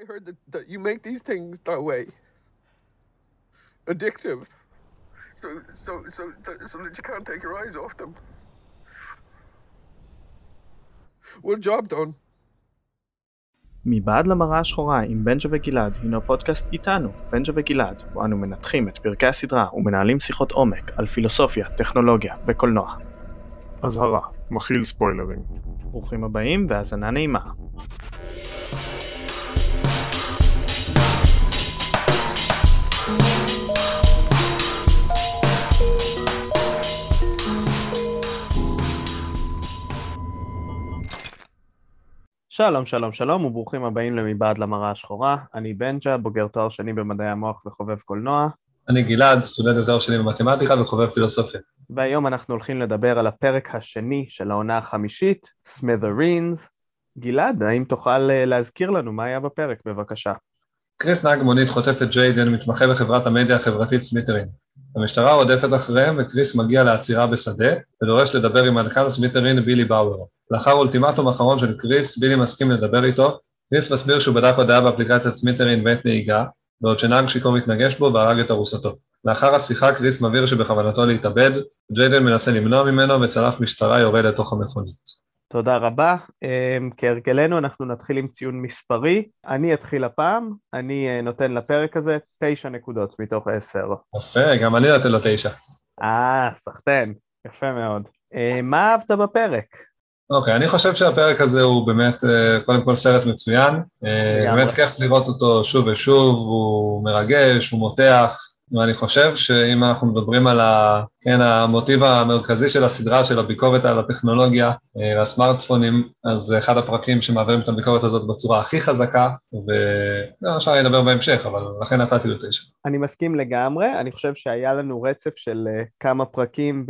I heard that, that you make these things that way. Addictive. So, so, so, so that you can't take your eyes off them. Well, job done. מבעד למראה השחורה עם בנג'ה וגלעד הינו פודקאסט איתנו, בנג'ה וגלעד, בו אנו מנתחים את פרקי הסדרה ומנהלים שיחות עומק על פילוסופיה, טכנולוגיה וקולנוע. אזהרה, מכיל ספוילרים. ברוכים הבאים והאזנה נעימה. שלום שלום שלום וברוכים הבאים למבעד למראה השחורה, אני בנג'ה, בוגר תואר שני במדעי המוח וחובב קולנוע. אני גלעד, סטודנט לתואר שני במתמטיקה וחובב פילוסופיה. והיום אנחנו הולכים לדבר על הפרק השני של העונה החמישית, Smithereens. גלעד, האם תוכל אה, להזכיר לנו מה היה בפרק, בבקשה? קריס נהג מונית חוטף את ג'יידן, מתמחה בחברת המדיה החברתית Smithereen. המשטרה רודפת אחריהם וקריס מגיע לעצירה בשדה ודורש לדבר עם מנכ"ל Smithereen בילי באואר. לאחר אולטימטום אחרון של קריס, בילי מסכים לדבר איתו. קריס מסביר שהוא בדק הודעה באפליקציית Smithereen בעת נהיגה, בעוד שנהג שיכור מתנגש בו והרג את ארוסתו. לאחר השיחה קריס מבהיר שבכוונתו להתאבד, ג'יידן מנסה למנוע ממנו וצלף משטרה יורד לתוך המכונית. תודה רבה. אמ, כהרגלנו אנחנו נתחיל עם ציון מספרי. אני אתחיל הפעם, אני אה, נותן לפרק הזה תשע נקודות מתוך עשר. יפה, גם אני נותן לו תשע. אה, סחטיין, יפה מאוד. אה, מה אהבת בפרק? אוקיי, אני חושב שהפרק הזה הוא באמת, אה, קודם כל סרט מצוין. באמת כיף לראות אותו שוב ושוב, הוא מרגש, הוא מותח. ואני חושב שאם אנחנו מדברים על ה, כן, המוטיב המרכזי של הסדרה, של הביקורת על הטכנולוגיה והסמארטפונים, אז זה אחד הפרקים שמעבירים את הביקורת הזאת בצורה הכי חזקה, והשאר ידבר בהמשך, אבל לכן נתתי לו תשע. אני מסכים לגמרי, אני חושב שהיה לנו רצף של uh, כמה פרקים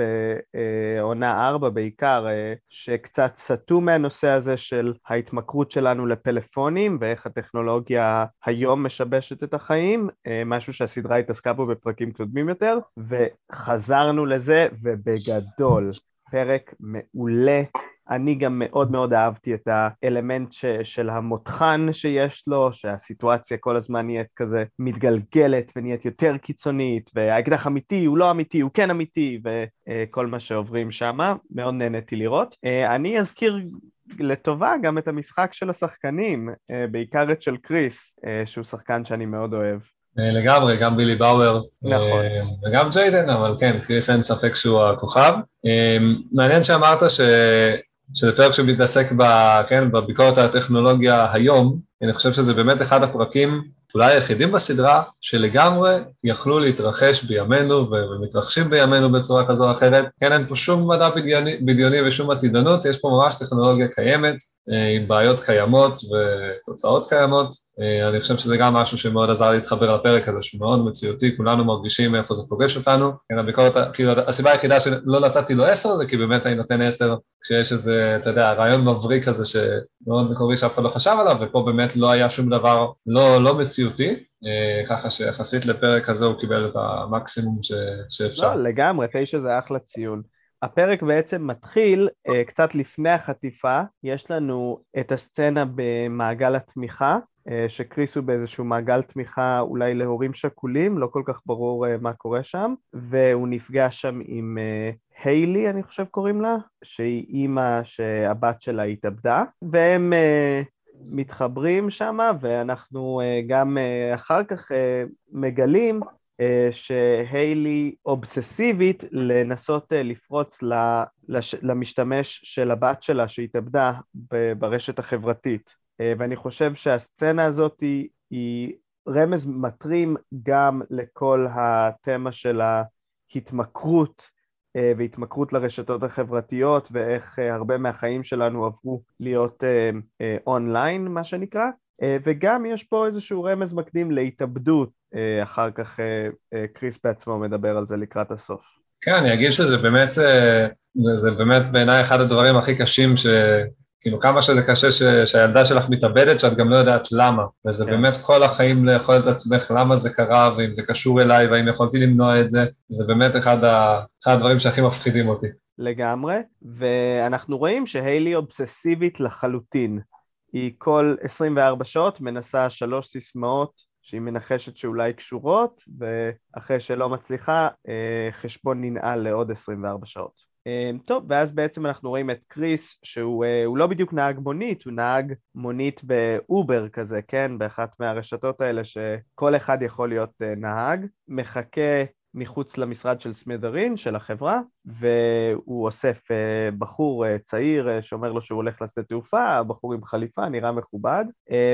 בעונה ארבע בעיקר, שקצת סטו מהנושא הזה של ההתמכרות שלנו לפלאפונים ואיך הטכנולוגיה היום משבשת את החיים, משהו שהסדרה התעסקה בו בפרקים קודמים יותר, וחזרנו לזה, ובגדול, פרק מעולה. אני גם מאוד מאוד אהבתי את האלמנט ש, של המותחן שיש לו, שהסיטואציה כל הזמן נהיית כזה מתגלגלת ונהיית יותר קיצונית, והאקדח אמיתי, הוא לא אמיתי, הוא כן אמיתי, וכל מה שעוברים שם, מאוד נהניתי לראות. אני אזכיר לטובה גם את המשחק של השחקנים, בעיקר את של קריס, שהוא שחקן שאני מאוד אוהב. אה, לגמרי, גם בילי באואר. נכון. אה, וגם ג'יידן, אבל כן, קריס אין ספק שהוא הכוכב. אה, מעניין שאמרת ש... שזה פרק שמתעסק ב... כן, בביקורת על הטכנולוגיה היום, אני חושב שזה באמת אחד הפרקים אולי היחידים בסדרה שלגמרי יכלו להתרחש בימינו ומתרחשים בימינו בצורה כזו או אחרת. כן, אין פה שום מדע בדיוני, בדיוני ושום עתידנות, יש פה ממש טכנולוגיה קיימת, עם בעיות קיימות ותוצאות קיימות. אה, אני חושב שזה גם משהו שמאוד עזר להתחבר לפרק הזה, שהוא מאוד מציאותי, כולנו מרגישים איפה זה פוגש אותנו. כן, הביקורת, כאילו, הסיבה היחידה שלא נתתי לו עשר זה כי באמת אני נותן עשר כשיש איזה, אתה יודע, רעיון מבריק כזה שמאוד מקורי שאף אחד לא חשב עליו, ופה באמת לא היה שום דבר לא, לא מציאותי. אה, ככה שיחסית לפרק הזה הוא קיבל את המקסימום ש, שאפשר. לא, לגמרי, תשע זה אחלה ציון. הפרק בעצם מתחיל uh, קצת לפני החטיפה, יש לנו את הסצנה במעגל התמיכה, שקריס הוא באיזשהו מעגל תמיכה אולי להורים שכולים, לא כל כך ברור uh, מה קורה שם, והוא נפגש שם עם uh, היילי, אני חושב קוראים לה, שהיא אימא שהבת שלה התאבדה, והם מתחברים שם, ואנחנו גם אחר כך מגלים שהיילי אובססיבית לנסות לפרוץ למשתמש של הבת שלה שהתאבדה ברשת החברתית. ואני חושב שהסצנה הזאת היא, היא רמז מטרים גם לכל התמה של ההתמכרות והתמכרות לרשתות החברתיות ואיך הרבה מהחיים שלנו עברו להיות אונליין, מה שנקרא. וגם יש פה איזשהו רמז מקדים להתאבדות אה, אחר כך אה, אה, קריס בעצמו מדבר על זה לקראת הסוף. כן, אני אגיד שזה באמת, זה באמת בעיניי אחד הדברים הכי קשים, ש... כאילו כמה שזה קשה ש... שהילדה שלך מתאבדת, שאת גם לא יודעת למה. וזה כן. באמת כל החיים לאכול את עצמך למה זה קרה, ואם זה קשור אליי, והאם יכולתי למנוע את זה, זה באמת אחד, ה... אחד הדברים שהכי מפחידים אותי. לגמרי, ואנחנו רואים שהיילי אובססיבית לחלוטין. היא כל 24 שעות מנסה שלוש סיסמאות שהיא מנחשת שאולי קשורות, ואחרי שלא מצליחה, אה, חשבון ננעל לעוד 24 שעות. אמ, טוב, ואז בעצם אנחנו רואים את קריס, שהוא אה, לא בדיוק נהג מונית, הוא נהג מונית באובר כזה, כן? באחת מהרשתות האלה שכל אחד יכול להיות אה, נהג, מחכה מחוץ למשרד של סמית'רין, של החברה, והוא אוסף אה, בחור אה, צעיר אה, שאומר לו שהוא הולך לשדה תעופה, הבחור עם חליפה, נראה מכובד,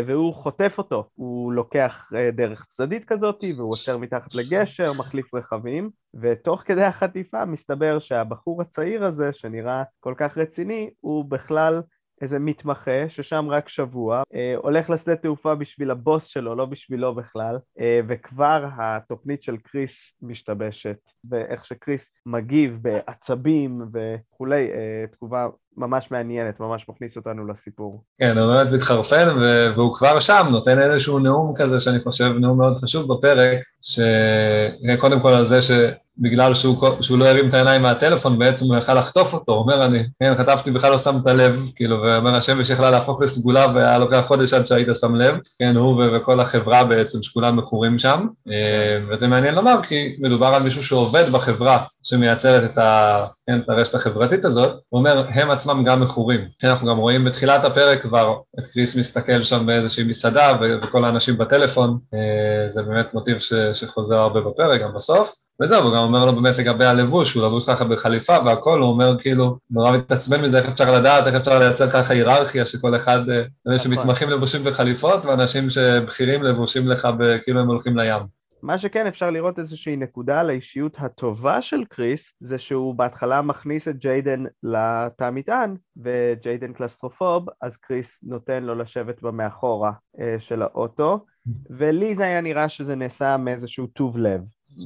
והוא חוטף אותו. הוא לוקח דרך צדדית כזאת, והוא עוצר מתחת לגשר, מחליף רכבים, ותוך כדי החטיפה מסתבר שהבחור הצעיר הזה, שנראה כל כך רציני, הוא בכלל איזה מתמחה ששם רק שבוע, אה, הולך לשדה תעופה בשביל הבוס שלו, לא בשבילו בכלל, אה, וכבר התוכנית של קריס משתבשת, ואיך שקריס מגיב בעצבים וכולי, אה, תגובה ממש מעניינת, ממש מכניס אותנו לסיפור. כן, הוא באמת מתחרפן, והוא כבר שם, נותן איזשהו נאום כזה, שאני חושב נאום מאוד חשוב בפרק, שקודם כל על זה ש... בגלל שהוא, שהוא לא הרים את העיניים מהטלפון, בעצם הוא יכל לחטוף אותו, הוא אומר, אני, כן, כתבתי, בכלל לא שמת לב, כאילו, ואומר, השמש יכלה להפוך לסגולה והיה לוקח חודש עד שהיית שם לב, כן, הוא וכל החברה בעצם, שכולם מכורים שם, אה, וזה מעניין לומר, כי מדובר על מישהו שעובד בחברה שמייצרת את, ה, כן, את הרשת החברתית הזאת, הוא אומר, הם עצמם גם מכורים. כן, אנחנו גם רואים בתחילת הפרק כבר את קריס מסתכל שם באיזושהי מסעדה, וכל האנשים בטלפון, אה, זה באמת מוטיב ש, שחוזר הרבה בפרק, גם בסוף. וזהו, הוא גם אומר לו באמת לגבי הלבוש, הוא לבוש ככה בחליפה והכל, הוא אומר כאילו, נורא מתעצבן מזה, איך אפשר לדעת, איך אפשר לייצר ככה היררכיה שכל אחד, אלה נכון. שמתמחים לבושים בחליפות, ואנשים שבכירים לבושים לך כאילו הם הולכים לים. מה שכן אפשר לראות איזושהי נקודה על האישיות הטובה של קריס זה שהוא בהתחלה מכניס את ג'יידן לתא המטען וג'יידן קלסטרופוב אז קריס נותן לו לשבת במאחורה אה, של האוטו ולי זה היה נראה שזה נעשה מאיזשהו טוב לב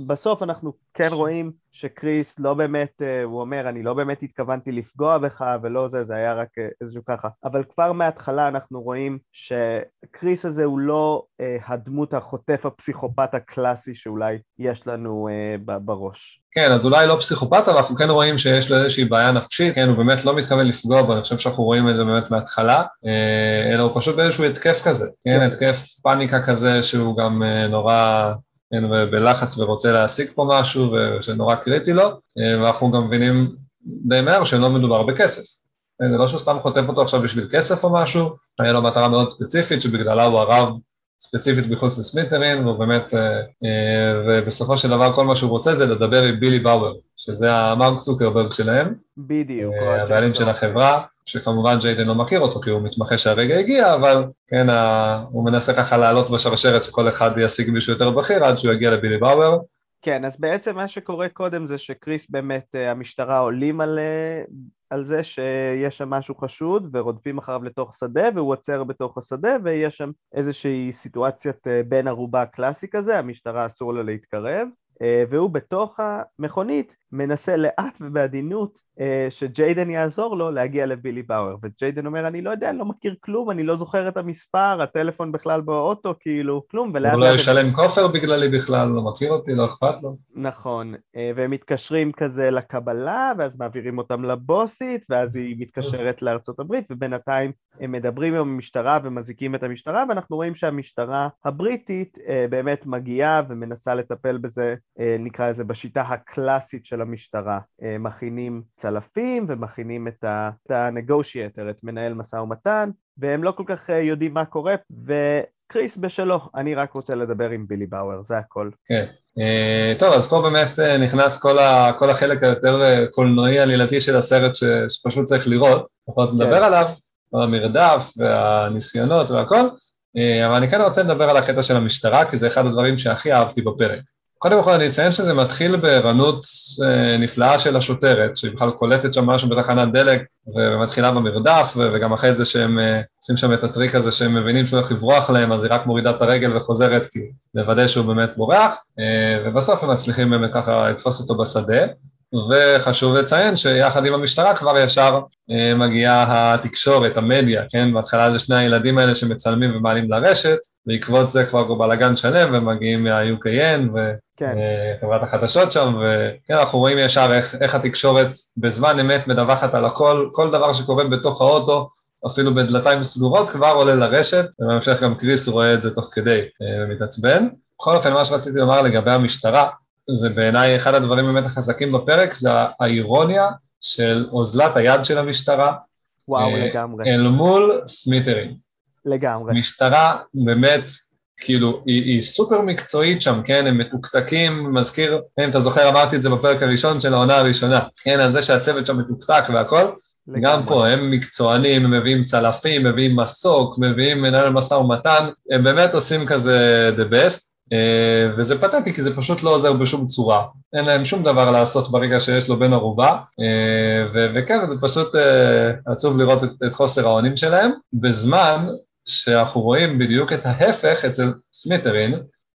בסוף אנחנו כן רואים שקריס לא באמת, אה, הוא אומר, אני לא באמת התכוונתי לפגוע בך ולא זה, זה היה רק אה, איזשהו ככה. אבל כבר מההתחלה אנחנו רואים שקריס הזה הוא לא אה, הדמות החוטף הפסיכופת הקלאסי שאולי יש לנו בראש. כן, אז אולי לא פסיכופת, אבל אנחנו כן רואים שיש לו איזושהי בעיה נפשית, כן, הוא באמת לא מתכוון לפגוע בו, אני חושב שאנחנו רואים את זה באמת מההתחלה, אלא הוא פשוט באיזשהו התקף כזה, כן, כן. התקף פאניקה כזה שהוא גם נורא... כן, בלחץ ורוצה להשיג פה משהו ושנורא קריטי לו, אה, ואנחנו גם מבינים די מהר שלא מדובר בכסף. זה לא שהוא סתם חוטף אותו עכשיו בשביל כסף או משהו, היה לו מטרה מאוד ספציפית שבגללה הוא הרב ספציפית מחוץ לסמיטרין, והוא באמת, אה, אה, ובסופו של דבר כל מה שהוא רוצה זה לדבר עם בילי באואר, שזה המרק צוקרברג שלהם. בדיוק. הבעלים של החברה. שכמובן ג'יידן לא מכיר אותו כי הוא מתמחה שהרגע הגיע, אבל כן, ה... הוא מנסה ככה לעלות בשרשרת שכל אחד ישיג מישהו יותר בכיר עד שהוא יגיע לבילי באואר. כן, אז בעצם מה שקורה קודם זה שקריס באמת, אה, המשטרה עולים על, אה, על זה שיש שם משהו חשוד ורודפים אחריו לתוך שדה והוא עוצר בתוך השדה ויש שם איזושהי סיטואציית אה, בן ערובה קלאסי כזה, המשטרה אסור לה להתקרב והוא בתוך המכונית מנסה לאט ובעדינות שג'יידן יעזור לו להגיע לבילי באואר, וג'יידן אומר אני לא יודע, אני לא מכיר כלום, אני לא זוכר את המספר, הטלפון בכלל באוטו, כאילו, כלום, ולאט הוא לא ישלם כופר בגללי בכלל, לא מכיר אותי, לא אכפת לו. נכון, אה, והם מתקשרים כזה לקבלה, ואז מעבירים אותם לבוסית, ואז היא מתקשרת לארצות הברית, ובינתיים הם מדברים עם המשטרה ומזיקים את המשטרה, ואנחנו רואים שהמשטרה הבריטית אה, באמת מגיעה ומנסה לטפל בזה, נקרא לזה בשיטה הקלאסית של המשטרה, מכינים צלפים ומכינים את ה-negotiator, את מנהל משא ומתן, והם לא כל כך אה, יודעים מה קורה, וקריס בשלו, אני רק רוצה לדבר עם בילי באואר, זה הכל. כן. Uh, טוב, אז פה באמת uh, נכנס כל, ה, כל החלק היותר קולנועי עלילתי של הסרט ש, שפשוט צריך לראות, יכול להיות לדבר כן. עליו, כל המרדף והניסיונות והכל, אבל אני כן רוצה לדבר על הקטע של המשטרה, כי זה אחד הדברים שהכי אהבתי בפרק. קודם כל אני אציין שזה מתחיל בערנות אה, נפלאה של השוטרת, שהיא בכלל קולטת שם משהו בתחנת דלק ומתחילה במרדף, וגם אחרי זה שהם אה, עושים שם את הטריק הזה שהם מבינים שהוא הולך לברוח להם, אז היא רק מורידה את הרגל וחוזרת כי לוודא שהוא באמת בורח, אה, ובסוף הם מצליחים באמת ככה לתפוס אותו בשדה. וחשוב לציין שיחד עם המשטרה כבר ישר מגיעה התקשורת, המדיה, כן? בהתחלה זה שני הילדים האלה שמצלמים ומעלים לרשת, בעקבות זה כבר בלאגן שלם ומגיעים מה-UKN וחברת כן. החדשות שם, וכן, אנחנו רואים ישר איך, איך התקשורת בזמן אמת מדווחת על הכל, כל דבר שקורה בתוך האוטו, אפילו בדלתיים סגורות, כבר עולה לרשת, ובהמשך גם קריס רואה את זה תוך כדי ומתעצבן. בכל אופן, מה שרציתי לומר לגבי המשטרה, זה בעיניי אחד הדברים באמת החזקים בפרק, זה האירוניה של אוזלת היד של המשטרה. וואו, לגמרי. אל מול סמיתרים. לגמרי. משטרה באמת כאילו, היא, היא סופר מקצועית שם, כן? הם מתוקתקים, מזכיר, אם אתה זוכר, אמרתי את זה בפרק הראשון של העונה הראשונה, כן? על זה שהצוות שם מתוקתק והכל. לגמרי. גם פה, הם מקצוענים, הם מביאים צלפים, מביאים מסוק, מביאים מנהל משא ומתן, הם באמת עושים כזה the best, אה, וזה פתטי כי זה פשוט לא עוזר בשום צורה. אין להם שום דבר לעשות ברגע שיש לו בן ערובה, אה, וכן, זה פשוט אה, עצוב לראות את, את חוסר האונים שלהם, בזמן שאנחנו רואים בדיוק את ההפך אצל Smithereen,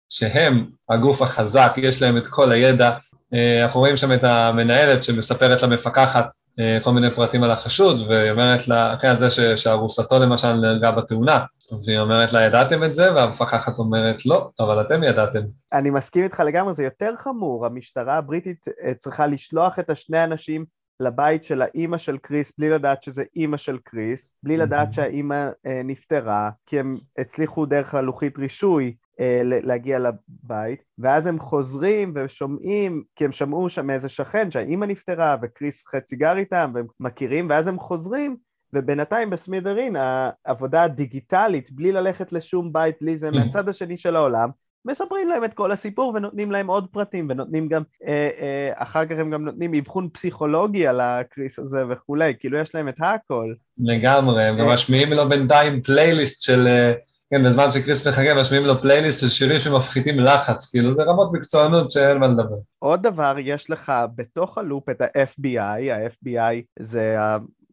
שהם הגוף החזק, יש להם את כל הידע. אה, אנחנו רואים שם את המנהלת שמספרת למפקחת אה, כל מיני פרטים על החשוד, והיא אומרת לה, כן, על זה שארוסתו למשל נהרגה בתאונה, והיא אומרת לה, ידעתם את זה? והמפקחת אומרת, לא, אבל אתם ידעתם. אני מסכים איתך לגמרי, זה יותר חמור, המשטרה הבריטית אה, צריכה לשלוח את השני אנשים לבית של האימא של קריס בלי לדעת שזה אימא של קריס, בלי לדעת שהאימא אה, נפטרה, כי הם הצליחו דרך הלוחית רישוי אה, להגיע לבית, ואז הם חוזרים ושומעים, כי הם שמעו שם איזה שכן שהאימא נפטרה וקריס חצי גר איתם והם מכירים, ואז הם חוזרים ובינתיים בסמידרין העבודה הדיגיטלית, בלי ללכת לשום בית, בלי זה, מהצד השני של העולם, מספרים להם את כל הסיפור ונותנים להם עוד פרטים ונותנים גם, אה, אה, אחר כך הם גם נותנים אבחון פסיכולוגי על הקריס הזה וכולי, כאילו יש להם את הכל. לגמרי, הם גם אה. משמיעים לו בינתיים פלייליסט של, אה, כן, בזמן שקריס מחכה משמיעים לו פלייליסט של שירים שמפחיתים לחץ, כאילו זה רמות מקצוענות שאין מה לדבר. עוד דבר, יש לך בתוך הלופ את ה-FBI, ה-FBI זה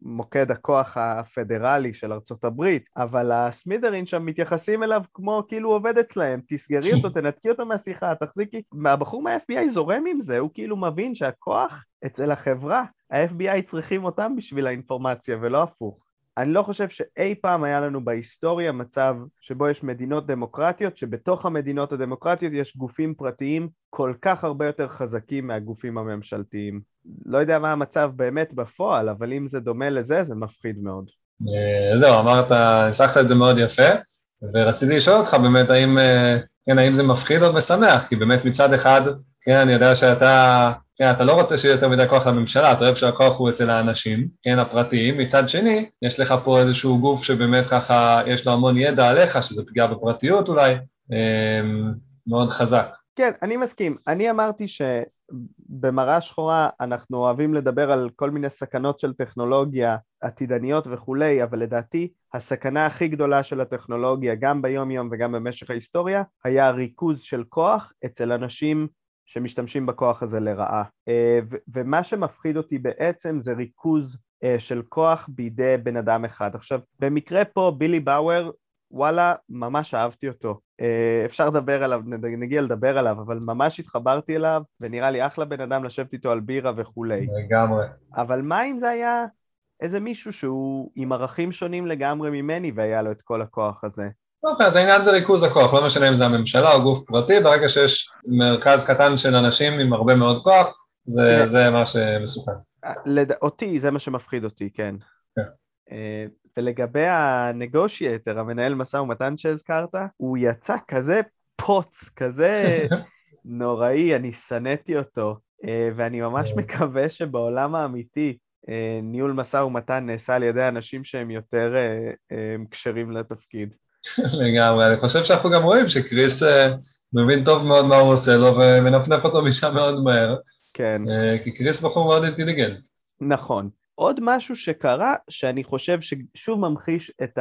מוקד הכוח הפדרלי של ארצות הברית, אבל הסמידרין שם מתייחסים אליו כמו כאילו הוא עובד אצלהם, תסגרי אותו, תנתקי אותו מהשיחה, תחזיקי, הבחור מה-FBI זורם עם זה, הוא כאילו מבין שהכוח אצל החברה, ה-FBI צריכים אותם בשביל האינפורמציה ולא הפוך. אני לא חושב שאי פעם היה לנו בהיסטוריה מצב שבו יש מדינות דמוקרטיות, שבתוך המדינות הדמוקרטיות יש גופים פרטיים כל כך הרבה יותר חזקים מהגופים הממשלתיים. לא יודע מה המצב באמת בפועל, אבל אם זה דומה לזה, זה מפחיד מאוד. אה, זהו, אמרת, ניסחת את זה מאוד יפה, ורציתי לשאול אותך באמת, האם, אה, כן, האם זה מפחיד או משמח? כי באמת מצד אחד, כן, אני יודע שאתה כן, אתה לא רוצה שיהיה יותר מדי כוח לממשלה, אתה אוהב שהכוח הוא אצל האנשים, כן, הפרטיים. מצד שני, יש לך פה איזשהו גוף שבאמת ככה, יש לו המון ידע עליך, שזה פגיעה בפרטיות אולי, אמ, מאוד חזק. כן, אני מסכים. אני אמרתי שבמראה שחורה אנחנו אוהבים לדבר על כל מיני סכנות של טכנולוגיה עתידניות וכולי, אבל לדעתי הסכנה הכי גדולה של הטכנולוגיה, גם ביום יום וגם במשך ההיסטוריה, היה ריכוז של כוח אצל אנשים שמשתמשים בכוח הזה לרעה. אה, ומה שמפחיד אותי בעצם זה ריכוז אה, של כוח בידי בן אדם אחד. עכשיו, במקרה פה בילי באואר, וואלה, ממש אהבתי אותו. אה, אפשר לדבר עליו, נגיע לדבר עליו, אבל ממש התחברתי אליו, ונראה לי אחלה בן אדם לשבת איתו על בירה וכולי. לגמרי. אבל מה אם זה היה איזה מישהו שהוא עם ערכים שונים לגמרי ממני והיה לו את כל הכוח הזה? אוקיי, אז העניין זה ריכוז הכוח, לא משנה אם זה הממשלה או גוף פרטי, ברגע שיש מרכז קטן של אנשים עם הרבה מאוד כוח, זה, זה מה שמסוכן. לד... אותי, זה מה שמפחיד אותי, כן. כן. אה, ולגבי הנגושייטר, המנהל משא ומתן שהזכרת, הוא יצא כזה פוץ, כזה נוראי, אני שנאתי אותו, אה, ואני ממש מקווה שבעולם האמיתי אה, ניהול משא ומתן נעשה על ידי אנשים שהם יותר כשרים לתפקיד. לגמרי, אני חושב שאנחנו גם רואים שקריס אה, מבין טוב מאוד מה הוא עושה לו ומנפנף אותו משם מאוד מהר. כן. אה, כי קריס בחור מאוד אינטליגנט. נכון. עוד משהו שקרה, שאני חושב ששוב ממחיש את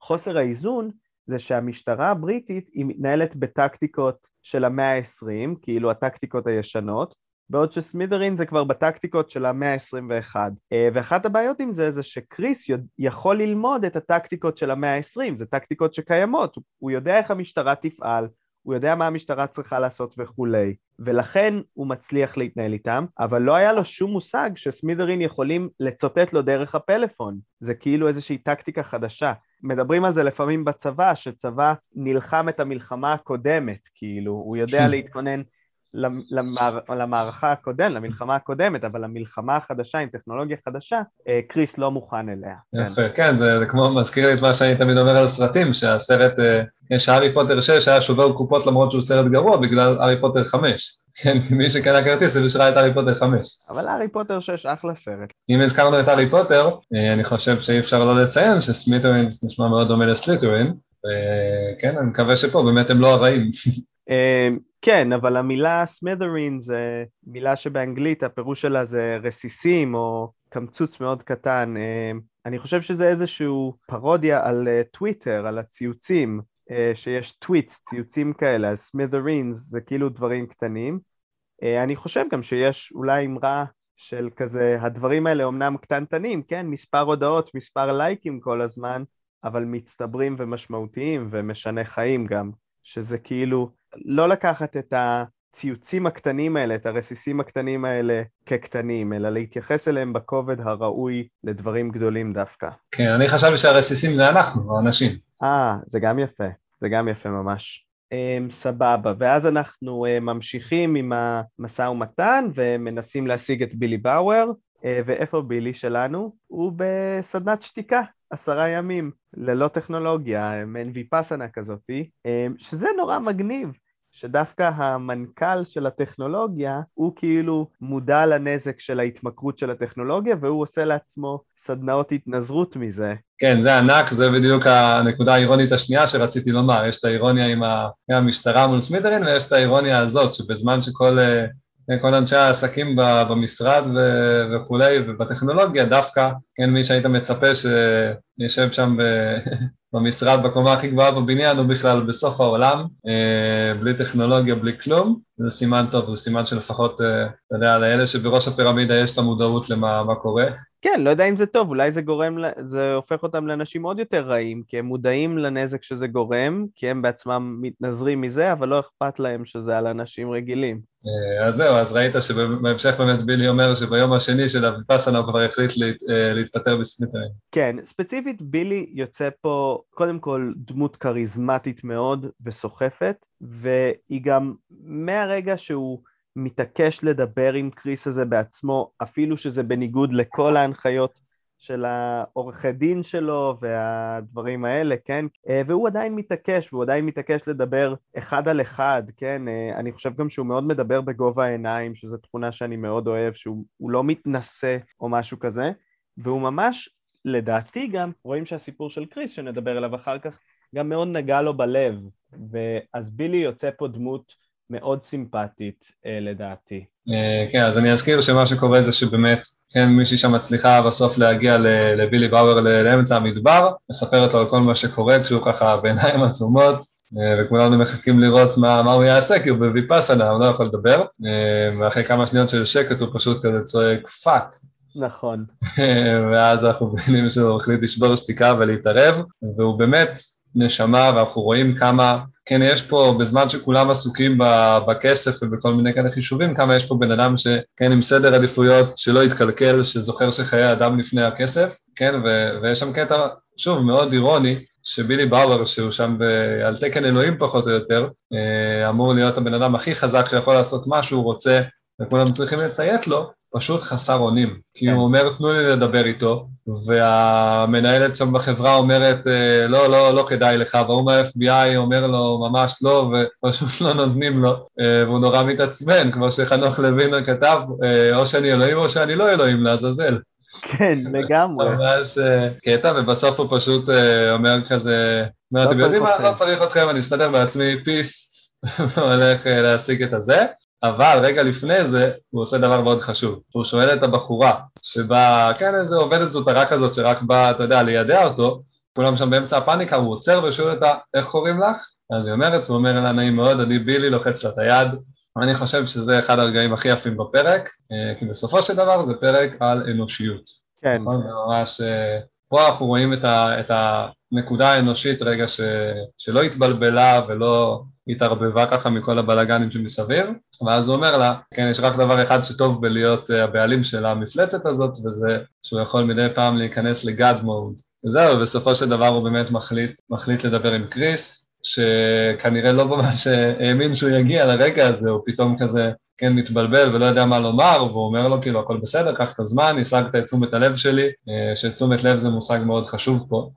החוסר האיזון, זה שהמשטרה הבריטית היא מתנהלת בטקטיקות של המאה ה-20, כאילו הטקטיקות הישנות, בעוד שסמית'רין זה כבר בטקטיקות של המאה ה-21. אה, ואחת הבעיות עם זה זה שקריס יכול ללמוד את הטקטיקות של המאה ה-20, זה טקטיקות שקיימות, הוא יודע איך המשטרה תפעל, הוא יודע מה המשטרה צריכה לעשות וכולי, ולכן הוא מצליח להתנהל איתם, אבל לא היה לו שום מושג שסמית'רין יכולים לצוטט לו דרך הפלאפון, זה כאילו איזושהי טקטיקה חדשה. מדברים על זה לפעמים בצבא, שצבא נלחם את המלחמה הקודמת, כאילו, הוא יודע להתכונן למער, למערכה הקודמת, למלחמה הקודמת, אבל למלחמה החדשה עם טכנולוגיה חדשה, אה, קריס לא מוכן אליה. יפה, כן, כן זה, זה כמו, מזכיר לי את מה שאני תמיד אומר על סרטים, שהסרט, אה, שהארי פוטר 6 היה שובר קופות למרות שהוא סרט גרוע בגלל הארי פוטר 5. כן, מי שקנה כרטיס זה מי שראה את הארי פוטר 5. אבל הארי פוטר 6 אחלה סרט. אם הזכרנו את הארי פוטר, אה, אני חושב שאי אפשר לא לציין ש Smithereens נשמע מאוד דומה לסליטרין, וכן, אני מקווה שפה באמת הם לא הרעים. כן, אבל המילה smithereen זה מילה שבאנגלית הפירוש שלה זה רסיסים או קמצוץ מאוד קטן. אמ, אני חושב שזה איזשהו פרודיה על אה, טוויטר, על הציוצים, אה, שיש tweets, ציוצים כאלה, אז smithereens זה כאילו דברים קטנים. אה, אני חושב גם שיש אולי אמרה של כזה, הדברים האלה אומנם קטנטנים, כן? מספר הודעות, מספר לייקים כל הזמן, אבל מצטברים ומשמעותיים ומשנה חיים גם, שזה כאילו לא לקחת את הציוצים הקטנים האלה, את הרסיסים הקטנים האלה כקטנים, אלא להתייחס אליהם בכובד הראוי לדברים גדולים דווקא. כן, אני חשבתי שהרסיסים זה אנחנו, האנשים. אה, זה גם יפה, זה גם יפה ממש. Um, סבבה, ואז אנחנו uh, ממשיכים עם המשא ומתן ומנסים להשיג את בילי באואר, ואיפה בילי שלנו? הוא בסדנת שתיקה, עשרה ימים, ללא טכנולוגיה, מעין ויפאסנה כזאתי, um, שזה נורא מגניב, שדווקא המנכ"ל של הטכנולוגיה הוא כאילו מודע לנזק של ההתמכרות של הטכנולוגיה והוא עושה לעצמו סדנאות התנזרות מזה. כן, זה ענק, זה בדיוק הנקודה האירונית השנייה שרציתי לומר, יש את האירוניה עם המשטרה מול סמידרין ויש את האירוניה הזאת, שבזמן שכל כן, כל אנשי העסקים במשרד וכולי ובטכנולוגיה, דווקא, כן, מי שהיית מצפה שישב שם במשרד בקומה הכי גבוהה בבניין, הוא בכלל בסוף העולם, אה, בלי טכנולוגיה, בלי כלום, זה סימן טוב, זה סימן שלפחות, אה, אתה יודע, לאלה שבראש הפירמידה יש את המודעות למה קורה. כן, לא יודע אם זה טוב, אולי זה גורם, זה הופך אותם לאנשים עוד יותר רעים, כי הם מודעים לנזק שזה גורם, כי הם בעצמם מתנזרים מזה, אבל לא אכפת להם שזה על אנשים רגילים. אה, אז זהו, אז ראית שבהמשך באמת בילי אומר שביום השני של הוויפאסנה הוא כבר החליט להת, להתפטר בסמיטרים. כן, ספציפית בילי יוצא פה קודם כל דמות כריזמטית מאוד וסוחפת, והיא גם מהרגע שהוא מתעקש לדבר עם קריס הזה בעצמו, אפילו שזה בניגוד לכל ההנחיות של העורכי דין שלו והדברים האלה, כן? והוא עדיין מתעקש, והוא עדיין מתעקש לדבר אחד על אחד, כן? אני חושב גם שהוא מאוד מדבר בגובה העיניים, שזו תכונה שאני מאוד אוהב, שהוא לא מתנשא או משהו כזה, והוא ממש לדעתי גם, רואים שהסיפור של קריס, שנדבר עליו אחר כך, גם מאוד נגע לו בלב, ואז בילי יוצא פה דמות מאוד סימפטית אה, לדעתי. אה, כן, אז אני אזכיר שמה שקורה זה שבאמת, כן, מישהי שם מצליחה בסוף להגיע לבילי באואר לאמצע המדבר, מספרת לו על כל מה שקורה כשהוא ככה בעיניים עצומות, אה, וכולנו מחכים לראות מה, מה הוא יעשה, כי הוא בוויפאסנה, הוא לא יכול לדבר, ואחרי כמה שניות של שקט הוא פשוט כזה צועק fuck, נכון. ואז אנחנו מבינים שהוא החליט לשבור שתיקה ולהתערב, והוא באמת נשמה, ואנחנו רואים כמה, כן, יש פה, בזמן שכולם עסוקים בכסף ובכל מיני כאלה חישובים, כמה יש פה בן אדם שכן, עם סדר עדיפויות שלא התקלקל, שזוכר שחיי אדם לפני הכסף, כן, ו- ויש שם קטע, שוב, מאוד אירוני, שבילי באואר, שהוא שם ב- על תקן אלוהים פחות או יותר, אה, אמור להיות הבן אדם הכי חזק שיכול לעשות מה שהוא רוצה, וכולם צריכים לציית לו, פשוט חסר אונים. כי הוא כן. אומר, תנו לי לדבר איתו, והמנהלת שם בחברה אומרת, אה, לא, לא, לא כדאי לך, והוא מה-FBI אומר לו, ממש לא, ופשוט לא נותנים לו, אה, והוא נורא מתעצבן, כמו שחנוך לוין כתב, אה, או שאני אלוהים או שאני לא אלוהים, לעזאזל. כן, לגמרי. ממש קטע, ובסוף הוא פשוט אומר כזה, לא אתם יודעים מה, לא צריך אתכם, אני אסתדר בעצמי, פיס, והולך להשיג את הזה. אבל רגע לפני זה, הוא עושה דבר מאוד חשוב. הוא שואל את הבחורה, שבאה, כן, איזה עובדת זוטרה כזאת שרק באה, אתה יודע, לידע אותו, כולם שם באמצע הפאניקה, הוא עוצר ושואל אותה, איך קוראים לך? אז היא אומרת, הוא אומר לה, נעים מאוד, אני בילי, לוחץ לה את היד. אני חושב שזה אחד הרגעים הכי יפים בפרק, אה, כי בסופו של דבר זה פרק על אנושיות. כן. נכון? ממש, אה, פה אנחנו רואים את, ה, את הנקודה האנושית רגע ש, שלא התבלבלה ולא התערבבה ככה מכל הבלגנים שמסביב, ואז הוא אומר לה, כן, יש רק דבר אחד שטוב בלהיות אה, הבעלים של המפלצת הזאת, וזה שהוא יכול מדי פעם להיכנס לגאד מוד. וזהו, בסופו של דבר הוא באמת מחליט, מחליט לדבר עם קריס, שכנראה לא ממש האמין שהוא יגיע לרגע הזה, הוא פתאום כזה, כן, מתבלבל ולא יודע מה לומר, והוא אומר לו, כאילו, הכל בסדר, קח את הזמן, השגת את תשומת הלב שלי, שתשומת לב זה מושג מאוד חשוב פה.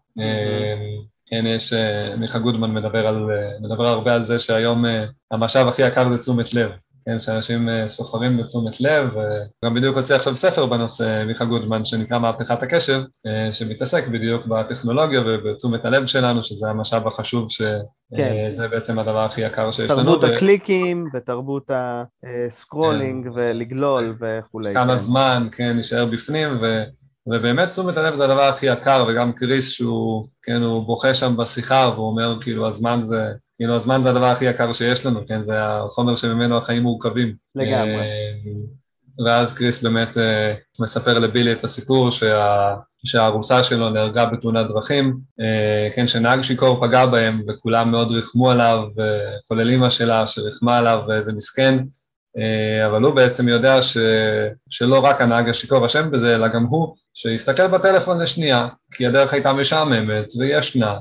כן, יש, מיכה גודמן מדבר, על, מדבר הרבה על זה שהיום המשאב הכי יקר זה תשומת לב. כן, שאנשים אה, סוחרים בתשומת לב, וגם בדיוק הוציא עכשיו ספר בנושא, מיכה גודמן, שנקרא מהפכת הקשב, אה, שמתעסק בדיוק בטכנולוגיה ובתשומת הלב שלנו, שזה המשאב החשוב, שזה כן. אה, בעצם הדבר הכי יקר שיש תרבות לנו. תרבות הקליקים ו... ותרבות ה scrolling כן. ולגלול וכולי. כמה כן. זמן, כן, נשאר בפנים, ו... ובאמת תשומת הלב זה הדבר הכי יקר, וגם קריס שהוא, כן, הוא בוכה שם בשיחה, והוא אומר, כאילו, הזמן זה, כאילו, הזמן זה הדבר הכי יקר שיש לנו, כן, זה החומר שממנו החיים מורכבים. לגמרי. אה, ואז קריס באמת אה, מספר לבילי את הסיפור שה... שהארוסה שלו נהרגה בתאונת דרכים, אה, כן, שנהג שיכור פגע בהם וכולם מאוד ריחמו עליו, כולל אימא שלה שריחמה עליו ואיזה מסכן, אבל הוא בעצם יודע ש... שלא רק הנהג השיכור אשם בזה, אלא גם הוא, שיסתכל בטלפון לשנייה, כי הדרך הייתה משעממת וישנה,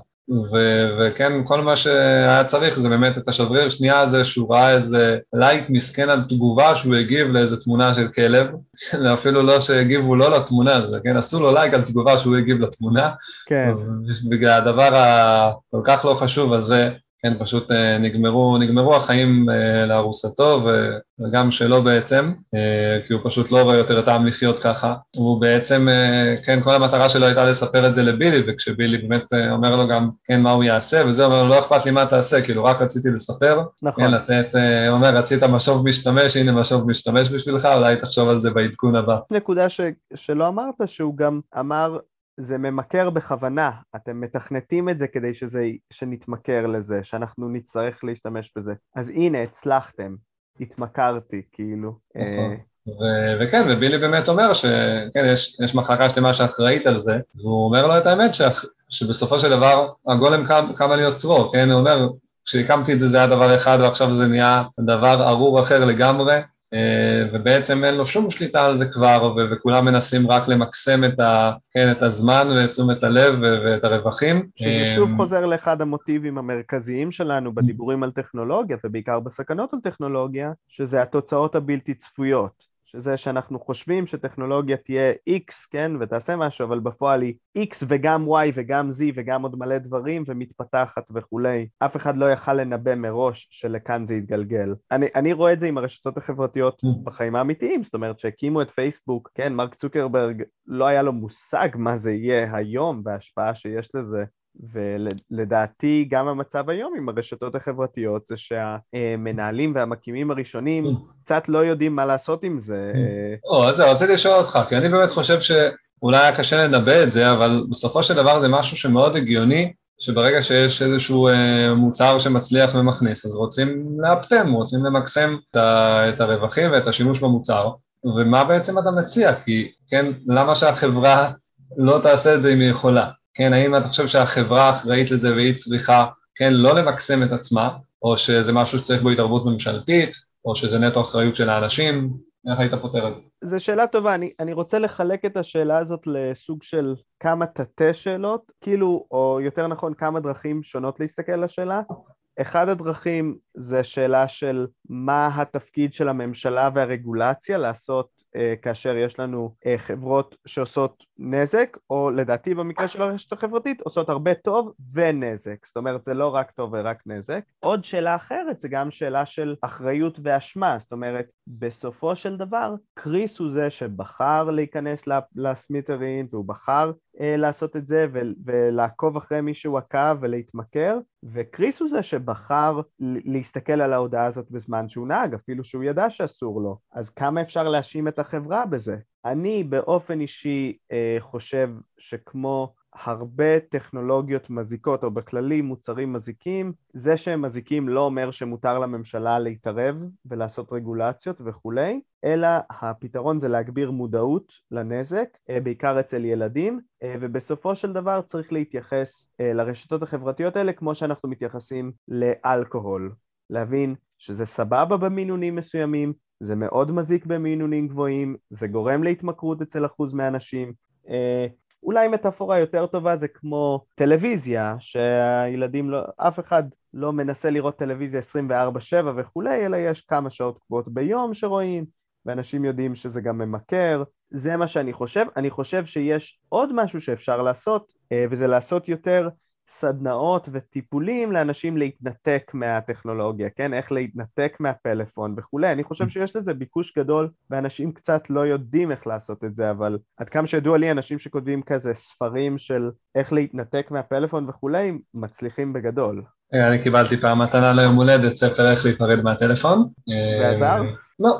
ו- וכן, כל מה שהיה צריך זה באמת את השבריר שנייה הזה שהוא ראה איזה לייק מסכן על תגובה שהוא הגיב לאיזה תמונה של כלב, אפילו לא שהגיבו לא לתמונה, זה כן, עשו לו לייק על תגובה שהוא הגיב לתמונה, כן. בגלל הדבר הכל כך לא חשוב הזה, כן, פשוט אה, נגמרו, נגמרו החיים אה, לארוסתו וגם שלו בעצם, אה, כי הוא פשוט לא רואה יותר טעם לחיות ככה. הוא בעצם, כן, כל המטרה שלו הייתה לספר את זה לבילי, וכשבילי באמת אומר לו גם, כן, מה הוא יעשה, וזה אומר לו, לא אכפת לי מה תעשה, כאילו, רק רציתי לספר. נכון. כן, לתת, הוא אומר, רצית משוב משתמש, הנה משוב משתמש בשבילך, אולי תחשוב על זה בעדכון הבא. נקודה ש, שלא אמרת, שהוא גם אמר, זה ממכר בכוונה, אתם מתכנתים את זה כדי שזה, שנתמכר לזה, שאנחנו נצטרך להשתמש בזה. אז הנה, הצלחתם, התמכרתי, כאילו. נכון. ו- וכן, ובילי באמת אומר שכן, יש, יש מחלקה שלמה שאחראית על זה, והוא אומר לו את האמת שאח, שבסופו של דבר הגולם קם, קם על יוצרו, כן? הוא אומר, כשהקמתי את זה זה היה דבר אחד ועכשיו זה נהיה דבר ארור אחר לגמרי, אה, ובעצם אין לו שום שליטה על זה כבר, וכולם מנסים רק למקסם את, ה- כן, את הזמן ואת תשומת הלב ואת הרווחים. שזה אה, שוב חוזר לאחד המוטיבים המרכזיים שלנו בדיבורים על טכנולוגיה, ובעיקר בסכנות על טכנולוגיה, שזה התוצאות הבלתי צפויות. שזה שאנחנו חושבים שטכנולוגיה תהיה X, כן, ותעשה משהו, אבל בפועל היא X וגם Y וגם Z וגם עוד מלא דברים ומתפתחת וכולי. אף אחד לא יכל לנבא מראש שלכאן זה יתגלגל. אני, אני רואה את זה עם הרשתות החברתיות mm. בחיים האמיתיים, זאת אומרת שהקימו את פייסבוק, כן, מרק צוקרברג לא היה לו מושג מה זה יהיה היום וההשפעה שיש לזה. ולדעתי גם המצב היום עם הרשתות החברתיות זה שהמנהלים והמקימים הראשונים קצת לא יודעים מה לעשות עם זה. או, אז זהו, רציתי לשאול אותך, כי אני באמת חושב שאולי היה קשה לנבא את זה, אבל בסופו של דבר זה משהו שמאוד הגיוני, שברגע שיש איזשהו אה, מוצר שמצליח ומכניס, אז רוצים לאפטם, רוצים למקסם את הרווחים ואת השימוש במוצר, ומה בעצם אתה מציע? כי, כן, למה שהחברה לא תעשה את זה אם היא יכולה? כן, האם אתה חושב שהחברה אחראית לזה והיא צריכה, כן, לא למקסם את עצמה, או שזה משהו שצריך בו התערבות ממשלתית, או שזה נטו אחריות של האנשים, איך היית פותר את זה? זו שאלה טובה, אני, אני רוצה לחלק את השאלה הזאת לסוג של כמה תתי שאלות, כאילו, או יותר נכון כמה דרכים שונות להסתכל על השאלה. אחד הדרכים זה שאלה של מה התפקיד של הממשלה והרגולציה לעשות כאשר יש לנו אה, חברות שעושות נזק, או לדעתי במקרה של הרשת החברתית עושות הרבה טוב ונזק, זאת אומרת זה לא רק טוב ורק נזק. עוד שאלה אחרת זה גם שאלה של אחריות ואשמה, זאת אומרת בסופו של דבר קריס הוא זה שבחר להיכנס לסמיטרין והוא בחר אה, לעשות את זה ולעקוב אחרי מי שהוא עקב ולהתמכר וקריס הוא זה שבחר להסתכל על ההודעה הזאת בזמן שהוא נהג, אפילו שהוא ידע שאסור לו. אז כמה אפשר להאשים את החברה בזה? אני באופן אישי אה, חושב שכמו הרבה טכנולוגיות מזיקות, או בכללי מוצרים מזיקים, זה שהם מזיקים לא אומר שמותר לממשלה להתערב ולעשות רגולציות וכולי, אלא הפתרון זה להגביר מודעות לנזק, אה, בעיקר אצל ילדים, אה, ובסופו של דבר צריך להתייחס אה, לרשתות החברתיות האלה כמו שאנחנו מתייחסים לאלכוהול. להבין שזה סבבה במינונים מסוימים, זה מאוד מזיק במינונים גבוהים, זה גורם להתמכרות אצל אחוז מהאנשים, אולי מטאפורה יותר טובה זה כמו טלוויזיה, שהילדים לא, אף אחד לא מנסה לראות טלוויזיה 24/7 וכולי, אלא יש כמה שעות קבועות ביום שרואים, ואנשים יודעים שזה גם ממכר. זה מה שאני חושב. אני חושב שיש עוד משהו שאפשר לעשות, אה, וזה לעשות יותר סדנאות וטיפולים לאנשים להתנתק מהטכנולוגיה, כן? איך להתנתק מהפלאפון וכולי. אני חושב שיש לזה ביקוש גדול, ואנשים קצת לא יודעים איך לעשות את זה, אבל עד כמה שידוע לי, אנשים שכותבים כזה ספרים של איך להתנתק מהפלאפון וכולי, מצליחים בגדול. אני קיבלתי פעם מתנה ליום הולדת, ספר איך להיפרד מהטלפון. ועזר? לא.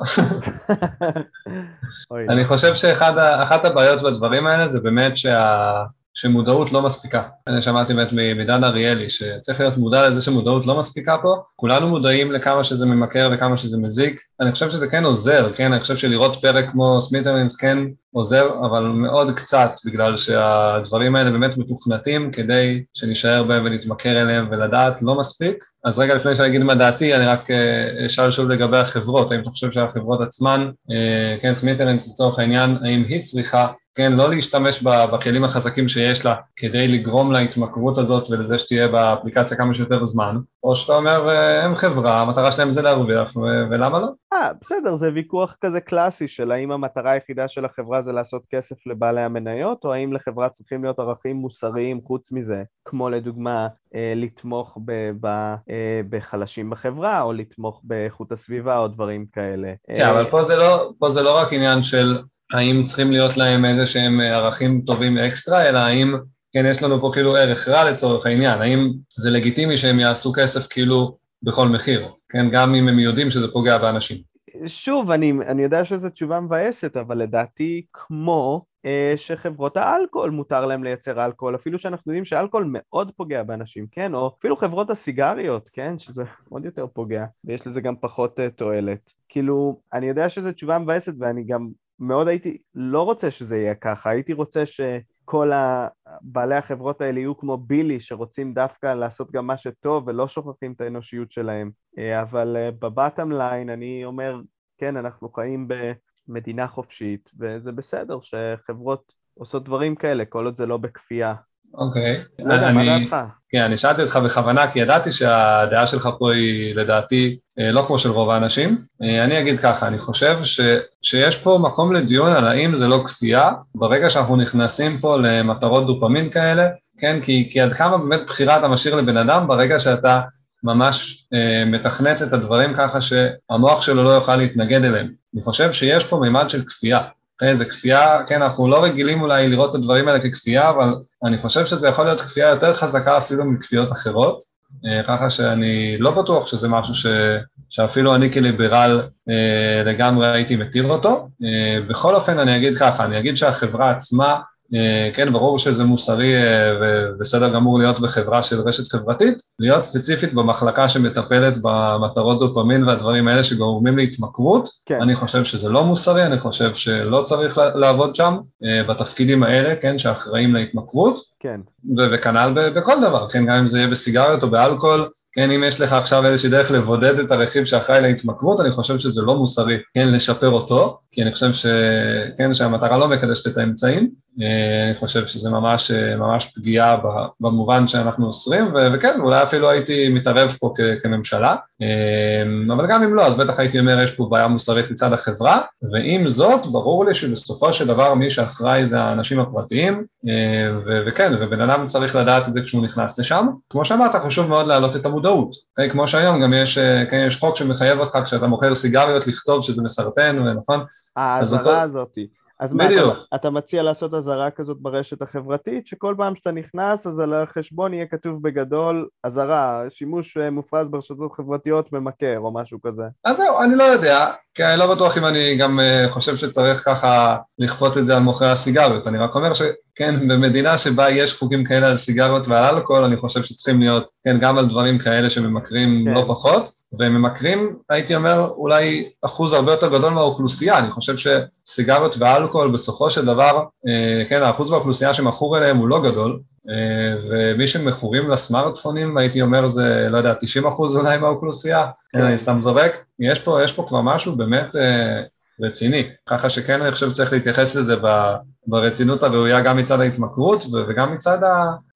אני חושב שאחת הבעיות בדברים האלה זה באמת שה... שמודעות לא מספיקה. אני שמעתי באמת מדן אריאלי, שצריך להיות מודע לזה שמודעות לא מספיקה פה. כולנו מודעים לכמה שזה ממכר וכמה שזה מזיק. אני חושב שזה כן עוזר, כן? אני חושב שלראות פרק כמו סמית'רינס כן עוזר, אבל מאוד קצת, בגלל שהדברים האלה באמת מתוכנתים כדי שנישאר בהם ונתמכר אליהם ולדעת לא מספיק. אז רגע לפני שאני אגיד מה דעתי, אני רק אה, אשאל שוב לגבי החברות, האם אתה חושב שהחברות עצמן, אה, כן, סמית'רינס לצורך העניין, האם היא צריכה כן, לא להשתמש בכלים החזקים שיש לה כדי לגרום להתמכרות הזאת ולזה שתהיה באפליקציה כמה שיותר זמן, או שאתה אומר, אה, הם חברה, המטרה שלהם זה להרוויח, ולמה לא? אה, בסדר, זה ויכוח כזה קלאסי של האם המטרה היחידה של החברה זה לעשות כסף לבעלי המניות, או האם לחברה צריכים להיות ערכים מוסריים חוץ מזה, כמו לדוגמה אה, לתמוך ב- ב- אה, בחלשים בחברה, או לתמוך באיכות הסביבה, או דברים כאלה. כן, אבל פה זה לא, פה זה לא רק עניין של... האם צריכים להיות להם איזה שהם ערכים טובים אקסטרה, אלא האם כן יש לנו פה כאילו ערך רע לצורך העניין, האם זה לגיטימי שהם יעשו כסף כאילו בכל מחיר, כן, גם אם הם יודעים שזה פוגע באנשים. שוב, אני, אני יודע שזו תשובה מבאסת, אבל לדעתי כמו אה, שחברות האלכוהול מותר להם לייצר אלכוהול, אפילו שאנחנו יודעים שאלכוהול מאוד פוגע באנשים, כן? או אפילו חברות הסיגריות, כן? שזה עוד יותר פוגע, ויש לזה גם פחות אה, תועלת. כאילו, אני יודע שזו תשובה מבאסת ואני גם מאוד הייתי, לא רוצה שזה יהיה ככה, הייתי רוצה שכל בעלי החברות האלה יהיו כמו בילי, שרוצים דווקא לעשות גם מה שטוב ולא שוכחים את האנושיות שלהם. אה, אבל אה, בבטם ליין אני אומר, כן, אנחנו חיים במדינה חופשית, וזה בסדר שחברות עושות דברים כאלה, כל עוד זה לא בכפייה. אוקיי. לא יודע, מה דעתך? כן, אני שאלתי אותך בכוונה, כי ידעתי שהדעה שלך פה היא לדעתי לא כמו של רוב האנשים. אה, אני אגיד ככה, אני חושב ש, שיש פה מקום לדיון על האם זה לא כפייה, ברגע שאנחנו נכנסים פה למטרות דופמין כאלה, כן, כי, כי עד כמה באמת בחירה אתה משאיר לבן אדם ברגע שאתה ממש אה, מתכנת את הדברים ככה שהמוח שלו לא יוכל להתנגד אליהם. אני חושב שיש פה מימד של כפייה. איזה כפייה, כן, אנחנו לא רגילים אולי לראות את הדברים האלה ככפייה, אבל אני חושב שזה יכול להיות כפייה יותר חזקה אפילו מכפיות אחרות, אה, ככה שאני לא בטוח שזה משהו ש, שאפילו אני כליברל אה, לגמרי הייתי מתיר אותו. אה, בכל אופן אני אגיד ככה, אני אגיד שהחברה עצמה אה, כן, ברור שזה מוסרי אה, ובסדר גמור להיות בחברה של רשת חברתית, להיות ספציפית במחלקה שמטפלת במטרות דופמין והדברים האלה שגורמים להתמכרות, כן. אני חושב שזה לא מוסרי, אני חושב שלא צריך לעבוד שם, אה, בתפקידים האלה, כן, שאחראים להתמכרות, כן. וכנ"ל בכל דבר, כן, גם אם זה יהיה בסיגריות או באלכוהול, כן, אם יש לך עכשיו איזושהי דרך לבודד את הרכיב שאחראי להתמכרות, אני חושב שזה לא מוסרי, כן, לשפר אותו, כי אני חושב ש... כן, שהמטרה לא מקדשת את האמצעים, אה, אני חושב שזה ממש, אה, ממש פגיעה במובן שאנחנו אוסרים, וכן, אולי אפילו הייתי מתערב פה כממשלה, אה, אבל גם אם לא, אז בטח הייתי אומר, יש פה בעיה מוסרית מצד החברה, ועם זאת, ברור לי שבסופו של דבר מי שאחראי זה האנשים הפרטיים, וכן, ובן אדם צריך לדעת את זה כשהוא נכנס לשם. כמו שאמרת, חשוב מאוד להעלות את המודעות. כמו שהיום גם יש, כן, יש חוק שמחייב אותך כשאתה מוכר סיגריות לכתוב שזה מסרטן, נכון? האזהרה הזאתי. אז מה, אתה, אתה מציע לעשות אזהרה כזאת ברשת החברתית, שכל פעם שאתה נכנס, אז על החשבון יהיה כתוב בגדול אזהרה, שימוש אה, מופרז ברשתות חברתיות ממכר או משהו כזה. אז זהו, אני לא יודע, כי אני לא בטוח אם אני גם uh, חושב שצריך ככה לכפות את זה על מוכרי הסיגריות, אני רק אומר שכן, במדינה שבה יש חוקים כאלה על סיגריות ועל אלכוהול, אני חושב שצריכים להיות, כן, גם על דברים כאלה שממכרים כן. לא פחות. וממכרים, הייתי אומר, אולי אחוז הרבה יותר גדול מהאוכלוסייה, אני חושב שסיגריות ואלכוהול בסופו של דבר, אה, כן, האחוז באוכלוסייה שמכור אליהם הוא לא גדול, אה, ומי שמכורים לסמארטפונים, הייתי אומר, זה, לא יודע, 90 אחוז אולי מהאוכלוסייה, כן, אני סתם זורק, יש פה, יש פה כבר משהו באמת, אה, רציני. ככה שכן אני חושב שצריך להתייחס לזה ברצינות הראויה גם מצד ההתמכרות וגם מצד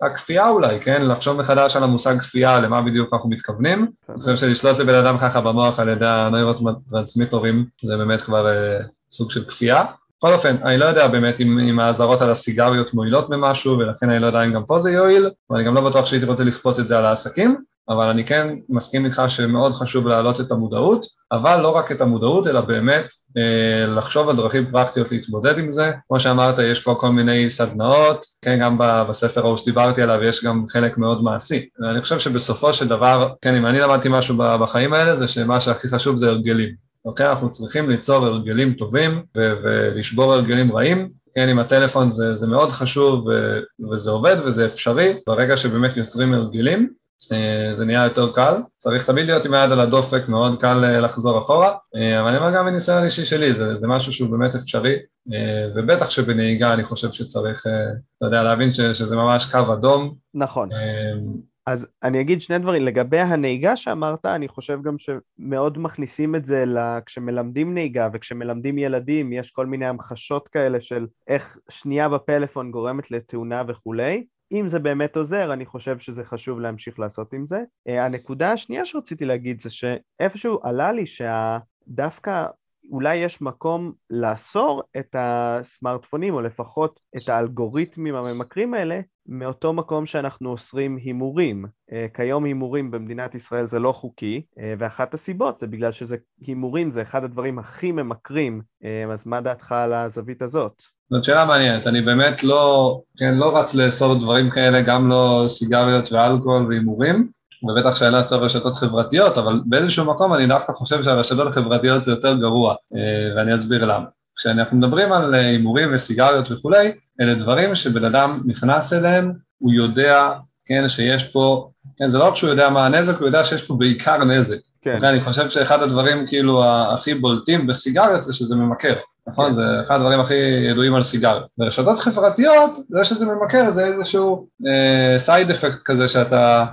הכפייה אולי, כן? לחשוב מחדש על המושג כפייה, למה בדיוק אנחנו מתכוונים. אני חושב שלשלוט לבן אדם ככה במוח על ידי הנוירוטרנסמיטורים זה באמת כבר אה, סוג של כפייה. בכל אופן, אני לא יודע באמת אם, אם האזהרות על הסיגריות מועילות במשהו, ולכן אני לא יודע אם גם פה זה יועיל, ואני גם לא בטוח שהייתי רוצה לכפות את זה על העסקים, אבל אני כן מסכים איתך שמאוד חשוב להעלות את המודעות, אבל לא רק את המודעות, אלא באמת אה, לחשוב על דרכים פרקטיות להתמודד עם זה. כמו שאמרת, יש כבר כל מיני סדנאות, כן, גם בספר ההוא שדיברתי עליו יש גם חלק מאוד מעשי. ואני חושב שבסופו של דבר, כן, אם אני למדתי משהו בחיים האלה, זה שמה שהכי חשוב זה הרגלים. אוקיי? אנחנו צריכים ליצור הרגלים טובים ו- ולשבור הרגלים רעים. כן, עם הטלפון זה, זה מאוד חשוב ו- וזה עובד וזה אפשרי. ברגע שבאמת יוצרים הרגלים, אה, זה נהיה יותר קל. צריך תמיד להיות עם היד על הדופק, מאוד קל אה, לחזור אחורה. אה, אבל אני אומר גם מניסיון אישי שלי, זה, זה משהו שהוא באמת אפשרי. ובטח שבנהיגה אני חושב שצריך, אתה יודע, להבין ש, שזה ממש קו אדום. נכון. אז אני אגיד שני דברים, לגבי הנהיגה שאמרת, אני חושב גם שמאוד מכניסים את זה כשמלמדים נהיגה וכשמלמדים ילדים, יש כל מיני המחשות כאלה של איך שנייה בפלאפון גורמת לתאונה וכולי. אם זה באמת עוזר, אני חושב שזה חשוב להמשיך לעשות עם זה. אה, הנקודה השנייה שרציתי להגיד זה שאיפשהו עלה לי שדווקא אולי יש מקום לאסור את הסמארטפונים, או לפחות את האלגוריתמים הממכרים האלה, מאותו מקום שאנחנו אוסרים הימורים. אה, כיום הימורים במדינת ישראל זה לא חוקי, אה, ואחת הסיבות זה בגלל שזה הימורים זה אחד הדברים הכי ממכרים, אה, אז מה דעתך על הזווית הזאת? זאת שאלה מעניינת, אני באמת לא, כן, לא רץ לאסור דברים כאלה, גם לא סיגריות ואלכוהול והימורים, ובטח שאין לאסור רשתות חברתיות, אבל באיזשהו מקום אני דווקא חושב שהרשתות החברתיות זה יותר גרוע, ואני אסביר למה. כשאנחנו מדברים על הימורים וסיגריות וכולי, אלה דברים שבן אדם נכנס אליהם, הוא יודע, כן, שיש פה, כן, זה לא רק שהוא יודע מה הנזק, הוא יודע שיש פה בעיקר נזק. כן. Okay, אני חושב שאחד הדברים כאילו הכי בולטים בסיגריות זה שזה ממכר, נכון? כן. זה אחד הדברים הכי ידועים על סיגריות. ברשתות חברתיות, זה שזה ממכר זה איזשהו סייד uh, אפקט כזה שאתה,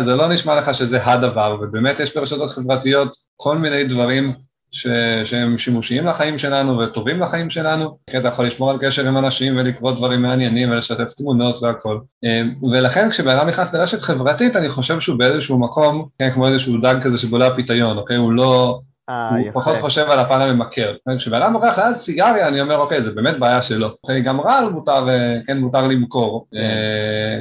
זה לא נשמע לך שזה הדבר, ובאמת יש ברשתות חברתיות כל מיני דברים ש... שהם שימושיים לחיים שלנו וטובים לחיים שלנו, כי אתה יכול לשמור על קשר עם אנשים ולקרוא דברים מעניינים ולשתף תמונות והכל. אמ, ולכן כשבן אדם נכנס לרשת חברתית, אני חושב שהוא באיזשהו מקום, כן, כמו איזשהו דג כזה שבולע פיתיון, אוקיי? הוא לא... אה, הוא. פחות חושב על הפן הממכר. כשבן אדם מורח ליד סיגריה, אני אומר, אוקיי, זה באמת בעיה שלו. גם רעל מותר, אה, כן, מותר למכור. כן.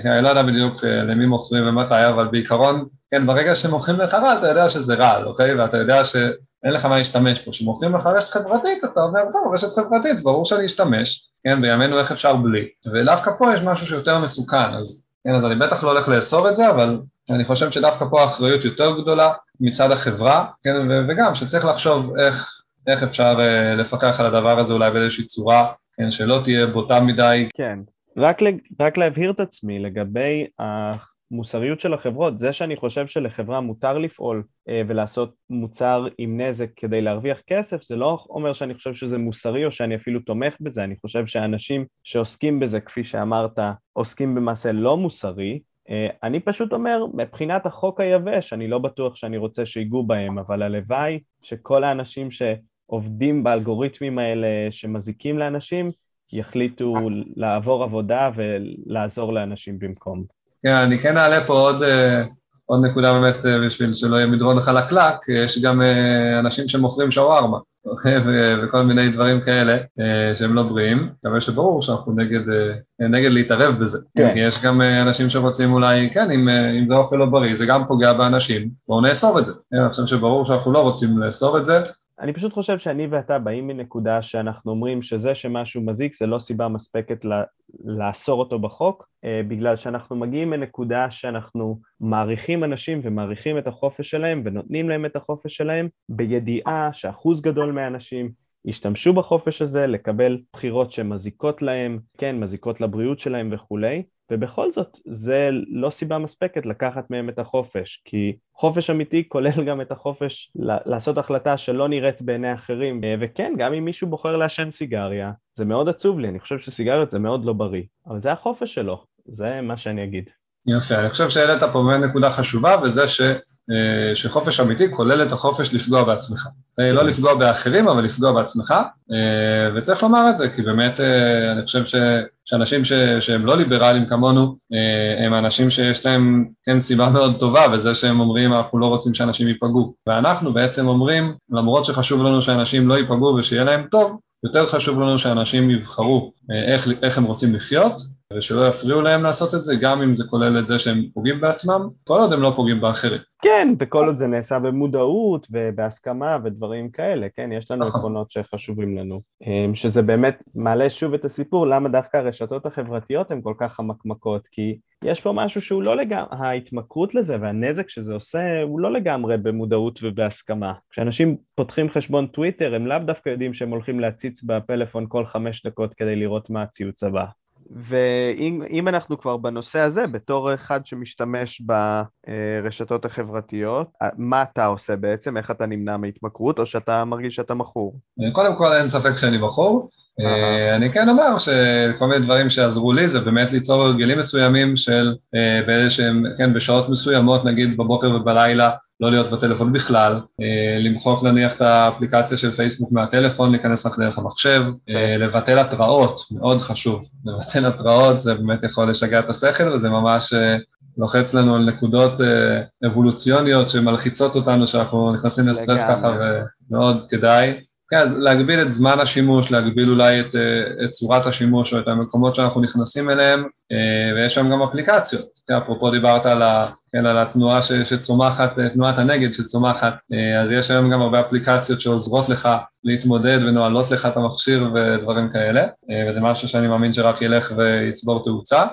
אה, אני לא יודע בדיוק למי מוכרים ומתי, אבל בעיקרון, כן, ברגע שמוכרים לך רעל, אתה יודע שזה רעל, אוקיי? ואתה יודע ש... אין לך מה להשתמש פה. כשמוכרים לך רשת חברתית, אתה אומר, טוב, רשת חברתית, ברור שאני אשתמש, כן, בימינו איך אפשר בלי. ודווקא פה יש משהו שיותר מסוכן, אז כן, אז אני בטח לא הולך לאסור את זה, אבל אני חושב שדווקא פה האחריות יותר גדולה מצד החברה, כן, וגם שצריך לחשוב איך, איך אפשר uh, לפקח על הדבר הזה אולי באיזושהי צורה, כן, שלא תהיה בוטה מדי. כן, רק, רק להבהיר את עצמי לגבי המוסריות של החברות, זה שאני חושב שלחברה מותר לפעול אה, ולעשות מוצר עם נזק כדי להרוויח כסף, זה לא אומר שאני חושב שזה מוסרי או שאני אפילו תומך בזה, אני חושב שאנשים שעוסקים בזה, כפי שאמרת, עוסקים במעשה לא מוסרי, אה, אני פשוט אומר, מבחינת החוק היבש, אני לא בטוח שאני רוצה שיגעו בהם, אבל הלוואי שכל האנשים שעובדים באלגוריתמים האלה שמזיקים לאנשים, יחליטו לעבור עבודה ולעזור לאנשים במקום. כן, אני כן אעלה פה עוד, אה, עוד נקודה באמת אה, בשביל שלא יהיה מדרון חלקלק, יש גם אה, אנשים שמוכרים שווארמה וכל מיני דברים כאלה שהם לא בריאים, מקווה שברור שאנחנו נגד, נגד להתערב בזה. כן. כי יש גם אנשים שרוצים אולי, כן, אם, אם זה אוכל לא בריא, זה גם פוגע באנשים, בואו נאסור את זה. אני חושב שברור שאנחנו לא רוצים לאסור את זה, אני פשוט חושב שאני ואתה באים מנקודה שאנחנו אומרים שזה שמשהו מזיק זה לא סיבה מספקת לאסור אותו בחוק, אה, בגלל שאנחנו מגיעים מנקודה שאנחנו מעריכים אנשים ומעריכים את החופש שלהם ונותנים להם את החופש שלהם בידיעה שאחוז גדול מהאנשים ישתמשו בחופש הזה לקבל בחירות שמזיקות להם, כן, מזיקות לבריאות שלהם וכולי, ובכל זאת זה לא סיבה מספקת לקחת מהם את החופש, כי חופש אמיתי כולל גם את החופש לעשות החלטה שלא נראית בעיני אחרים, וכן, גם אם מישהו בוחר לעשן סיגריה, זה מאוד עצוב לי, אני חושב שסיגריות זה מאוד לא בריא, אבל זה החופש שלו, זה מה שאני אגיד. יפה, אני חושב שהעלית פה באמת נקודה חשובה, וזה ש... אה, שחופש אמיתי כולל את החופש לפגוע בעצמך. אה, לא לפגוע באחרים, אבל לפגוע בעצמך, אה, וצריך לומר את זה, כי באמת אני חושב ש, שאנשים ש, שהם לא ליברליים כמונו, הם אנשים שיש להם כן סיבה מאוד טובה, וזה שהם אומרים אנחנו לא רוצים שאנשים ייפגעו. ואנחנו בעצם אומרים, למרות שחשוב לנו שאנשים לא ייפגעו ושיהיה להם טוב, יותר חשוב לנו שאנשים יבחרו איך, איך הם רוצים לחיות, ושלא יפריעו להם לעשות את זה, גם אם זה כולל את זה שהם פוגעים בעצמם, כל עוד הם לא פוגעים באחרים. כן, וכל עוד זה נעשה במודעות ובהסכמה ודברים כאלה, כן, יש לנו נכון. עקרונות שחשובים לנו. אמ, שזה באמת מעלה שוב את הסיפור, למה דווקא הרשתות החברתיות הן כל כך חמקמקות, כי יש פה משהו שהוא לא לגמרי, ההתמכרות לזה והנזק שזה עושה הוא לא לגמרי במודעות ובהסכמה. כשאנשים פותחים חשבון טוויטר, הם לאו דווקא יודעים שהם הולכים להציץ בפלאפון כל חמש דקות כדי לראות מה הציוץ הבא. ואם אם אנחנו כבר בנושא הזה, בתור אחד שמשתמש ברשתות החברתיות, מה אתה עושה בעצם? איך אתה נמנע מהתמכרות, או שאתה מרגיש שאתה מכור? קודם כל אין ספק שאני בחור. אה, אני כן אומר שכל מיני דברים שעזרו לי זה באמת ליצור הרגלים מסוימים של אה, באיזה שהם, כן, בשעות מסוימות, נגיד בבוקר ובלילה, לא להיות בטלפון בכלל, אה, למחוק נניח את האפליקציה של פייסבוק מהטלפון, להיכנס רק דרך המחשב, אה, לבטל התראות, מאוד חשוב, לבטל התראות זה באמת יכול לשגע את השכל וזה ממש אה, לוחץ לנו על נקודות אבולוציוניות שמלחיצות אותנו, שאנחנו נכנסים לסטרס. ככה ומאוד כדאי. כן, אז להגביל את זמן השימוש, להגביל אולי את, את צורת השימוש או את המקומות שאנחנו נכנסים אליהם, ויש שם גם אפליקציות. כן, אפרופו דיברת על, ה, כן, על התנועה ש, שצומחת, אה, תנועת הנגד שצומחת, אה, אז יש היום גם הרבה אפליקציות שעוזרות לך להתמודד ונועלות לך את המכשיר ודברים כאלה, אה, וזה משהו שאני מאמין שרק ילך ויצבור תאוצה.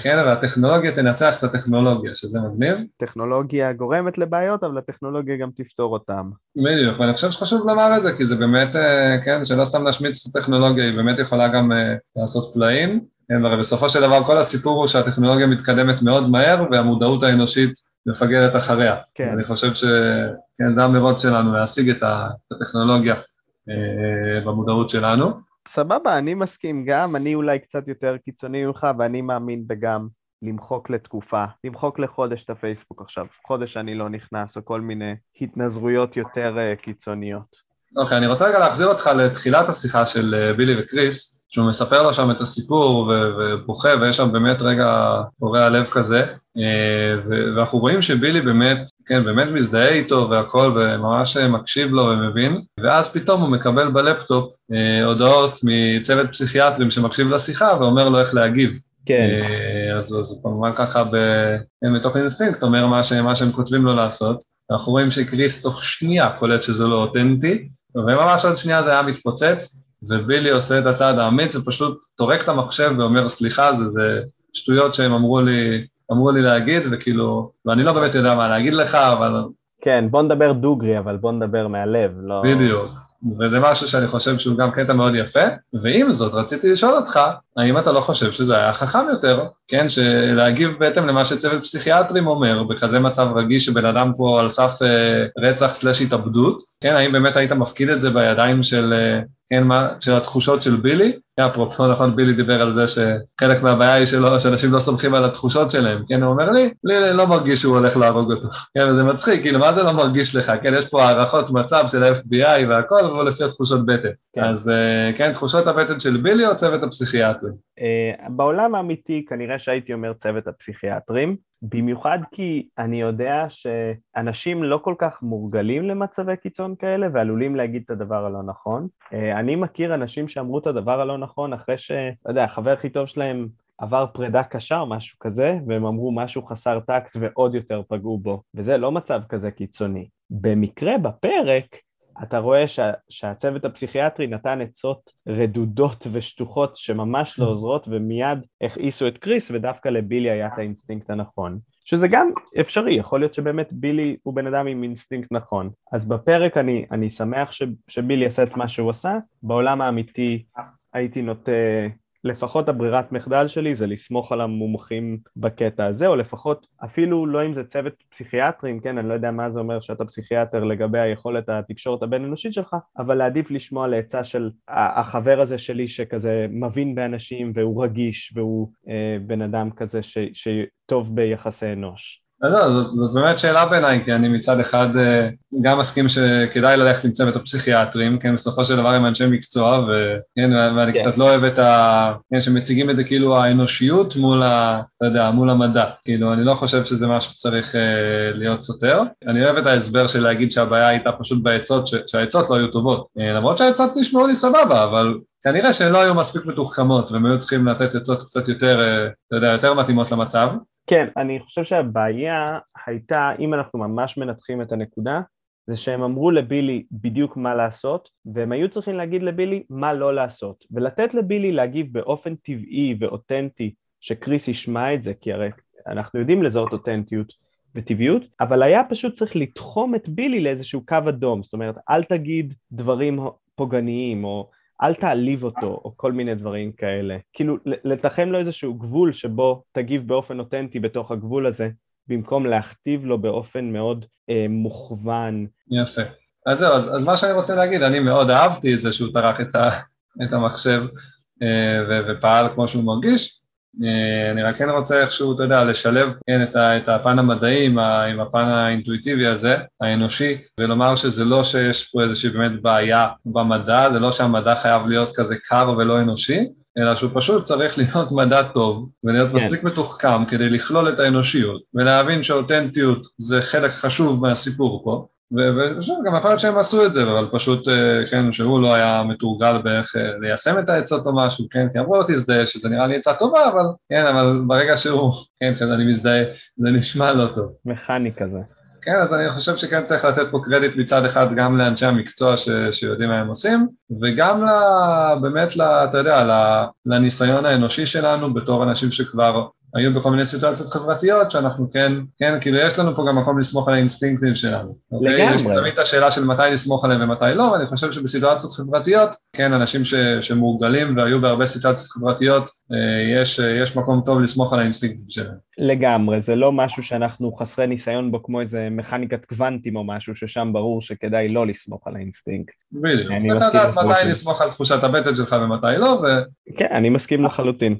כן, והטכנולוגיה תנצח את הטכנולוגיה, שזה מגניב. טכנולוגיה גורמת לבעיות, אבל הטכנולוגיה גם תפתור אותם. בדיוק, ואני חושב שחשוב לומר את זה, כי זה באמת, כן, שלא סתם להשמיץ את הטכנולוגיה, היא באמת יכולה גם לעשות פלאים. כן, הרי בסופו של דבר כל הסיפור הוא שהטכנולוגיה מתקדמת מאוד מהר, והמודעות האנושית מפגרת אחריה. כן. אני חושב שכן, זה המרוץ שלנו, להשיג את הטכנולוגיה אה, במודעות שלנו. סבבה, אני מסכים גם, אני אולי קצת יותר קיצוני ממך, ואני מאמין בגם למחוק לתקופה, למחוק לחודש את הפייסבוק עכשיו, חודש אני לא נכנס, או כל מיני התנזרויות יותר אה, קיצוניות. אוקיי, אני רוצה רגע להחזיר אותך לתחילת השיחה של אה, בילי וקריס, שהוא מספר לו שם את הסיפור ובוכה, ויש שם באמת רגע קורע לב כזה, אה, ואנחנו רואים שבילי באמת, כן, באמת מזדהה איתו והכל, וממש מקשיב לו ומבין, ואז פתאום הוא מקבל בלפטופ אה, הודעות מצוות פסיכיאטרים שמקשיב לשיחה ואומר לו איך להגיב. כן, אה, אז אז הוא כמובן ככה ב- מתוך אינסטינקט אומר מה, ש, מה שהם כותבים לו לעשות. אנחנו רואים שקריס תוך שנייה קולט שזה לא אותנטי, וממש עוד שנייה זה היה מתפוצץ, ובילי עושה את הצעד האמיץ ופשוט טורק את המחשב ואומר סליחה, זה, זה שטויות שהם אמרו לי, אמרו לי להגיד, וכאילו, ואני לא באמת יודע מה להגיד לך, אבל כן, בוא נדבר דוגרי, אבל בוא נדבר מהלב, לא... בדיוק. וזה משהו שאני חושב שהוא גם קטע מאוד יפה, ועם זאת רציתי לשאול אותך, האם אתה לא חושב שזה היה חכם יותר, כן, שלהגיב בהתאם למה שצוות פסיכיאטרים אומר, בכזה מצב רגיש שבן אדם פה על סף אה, רצח סלש התאבדות, כן, האם באמת היית מפקיד את זה בידיים של, אה, כן, מה, של התחושות של בילי? אפרופו, נכון, בילי דיבר על זה שחלק מהבעיה היא שלא, שאנשים לא סומכים על התחושות שלהם, כן, הוא אומר לי, לי לא מרגיש שהוא הולך להרוג אותו, כן, וזה מצחיק, כאילו, מה זה לא מרגיש לך, כן, יש פה הערכות מצב של ה-FBI והכל, אבל לפי התחושות בטן. כן. אז אה, כן, תחושות הבטן של בילי או צוות הפסיכיאטרים? אה, בעולם האמיתי כנראה שהייתי אומר צוות הפסיכיאטרים, במיוחד כי אני יודע שאנשים לא כל כך מורגלים למצבי קיצון כאלה ועלולים להגיד את הדבר הלא נכון. אה, אני מכיר אנשים שאמרו את הדבר הלא נכון אחרי ש... לא יודע, החבר הכי טוב שלהם עבר פרידה קשה או משהו כזה, והם אמרו משהו חסר טקט ועוד יותר פגעו בו, וזה לא מצב כזה קיצוני. במקרה בפרק, אתה רואה שה, שהצוות הפסיכיאטרי נתן עצות רדודות ושטוחות שממש לא עוזרות ומיד הכעיסו את קריס ודווקא לבילי היה את האינסטינקט הנכון. שזה גם אפשרי, יכול להיות שבאמת בילי הוא בן אדם עם אינסטינקט נכון. אז בפרק אני, אני שמח ש, שבילי עשה את מה שהוא עשה, בעולם האמיתי הייתי נוטה לפחות הברירת מחדל שלי זה לסמוך על המומחים בקטע הזה, או לפחות אפילו לא אם זה צוות פסיכיאטרים, כן, אני לא יודע מה זה אומר שאתה פסיכיאטר לגבי היכולת התקשורת הבין אנושית שלך, אבל להעדיף לשמוע לעצה של החבר הזה שלי שכזה מבין באנשים והוא רגיש והוא אה, בן אדם כזה ש, שטוב ביחסי אנוש. אז לא, זאת, זאת באמת שאלה בעיניי, כי אני מצד אחד אה, גם מסכים שכדאי ללכת עם צוות הפסיכיאטרים, כן, בסופו של דבר הם אנשי מקצוע, וכן, ואני כן. קצת לא אוהב את ה... כן, שמציגים את זה כאילו האנושיות מול ה... אתה יודע, מול המדע. כאילו, אני לא חושב שזה משהו שצריך אה, להיות סותר. אני אוהב את ההסבר של להגיד שהבעיה הייתה פשוט בעצות, ש... שהעצות לא היו טובות. אה, למרות שהעצות נשמעו לי סבבה, אבל כנראה שהן לא היו מספיק מתוחכמות, והם היו צריכים לתת עצות קצת יותר, אה, אתה יודע, יותר מתאימות למצב. כן, אני חושב שהבעיה הייתה, אם אנחנו ממש מנתחים את הנקודה, זה שהם אמרו לבילי בדיוק מה לעשות, והם היו צריכים להגיד לבילי מה לא לעשות, ולתת לבילי להגיב באופן טבעי ואותנטי, שקריס ישמע את זה, כי הרי אנחנו יודעים לזהות אותנטיות וטבעיות, אבל היה פשוט צריך לתחום את בילי לאיזשהו קו אדום, זאת אומרת, אל תגיד דברים פוגעניים, או אל תעליב אותו, או כל מיני דברים כאלה. כאילו, לתחם לו איזשהו גבול שבו תגיב באופן אותנטי בתוך הגבול הזה, במקום להכתיב לו באופן מאוד אה, מוכוון. יפה. אז זהו, אז, אז מה שאני רוצה להגיד, אני מאוד אהבתי את זה שהוא טרח את, ה, את המחשב אה, ו, ופעל כמו שהוא מרגיש, אני רק כן רוצה איכשהו, אתה יודע, לשלב כן, את, ה, את הפן המדעי עם, ה, עם הפן האינטואיטיבי הזה, האנושי, ולומר שזה לא שיש פה איזושהי באמת בעיה במדע, זה לא שהמדע חייב להיות כזה קר ולא אנושי, אלא שהוא פשוט צריך להיות מדע טוב ולהיות כן. מספיק מתוחכם כדי לכלול את האנושיות ולהבין שאותנטיות זה חלק חשוב מהסיפור פה ושוב, גם יכול להיות שהם עשו את זה, אבל פשוט, אה, כן, שהוא לא היה מתורגל באיך אה, ליישם את העצות או משהו, כן, כי אמרו לו תזדהה, שזה נראה לי עצה טובה, אבל, כן, אבל ברגע שהוא, כן, כשאני כן, מזדהה, זה נשמע לא טוב. מכני כזה. כן, אז אני חושב שכן צריך לתת פה קרדיט מצד אחד גם לאנשי המקצוע ש, שיודעים מה הם עושים, וגם ל, באמת, ל, אתה יודע, לניסיון האנושי שלנו בתור אנשים שכבר היו בכל מיני סיטואציות חברתיות שאנחנו כן, כן, כאילו יש לנו פה גם מקום לסמוך על האינסטינקטים שלנו. אוקיי? לגמרי. יש תמיד את השאלה של מתי לסמוך עליהם ומתי לא, ואני חושב שבסיטואציות חברתיות, כן, אנשים ש, שמורגלים והיו בהרבה סיטואציות חברתיות, אה, יש, יש מקום טוב לסמוך על האינסטינקטים שלהם. לגמרי, זה לא משהו שאנחנו חסרי ניסיון בו כמו איזה מכניקת קוונטים או משהו, ששם ברור שכדאי לא לסמוך על האינסטינקט. בדיוק, צריך לדעת מתי לסמוך על תחושת הבטן שלך ומתי לא, ו... כן, אני מסכים לחלוטין.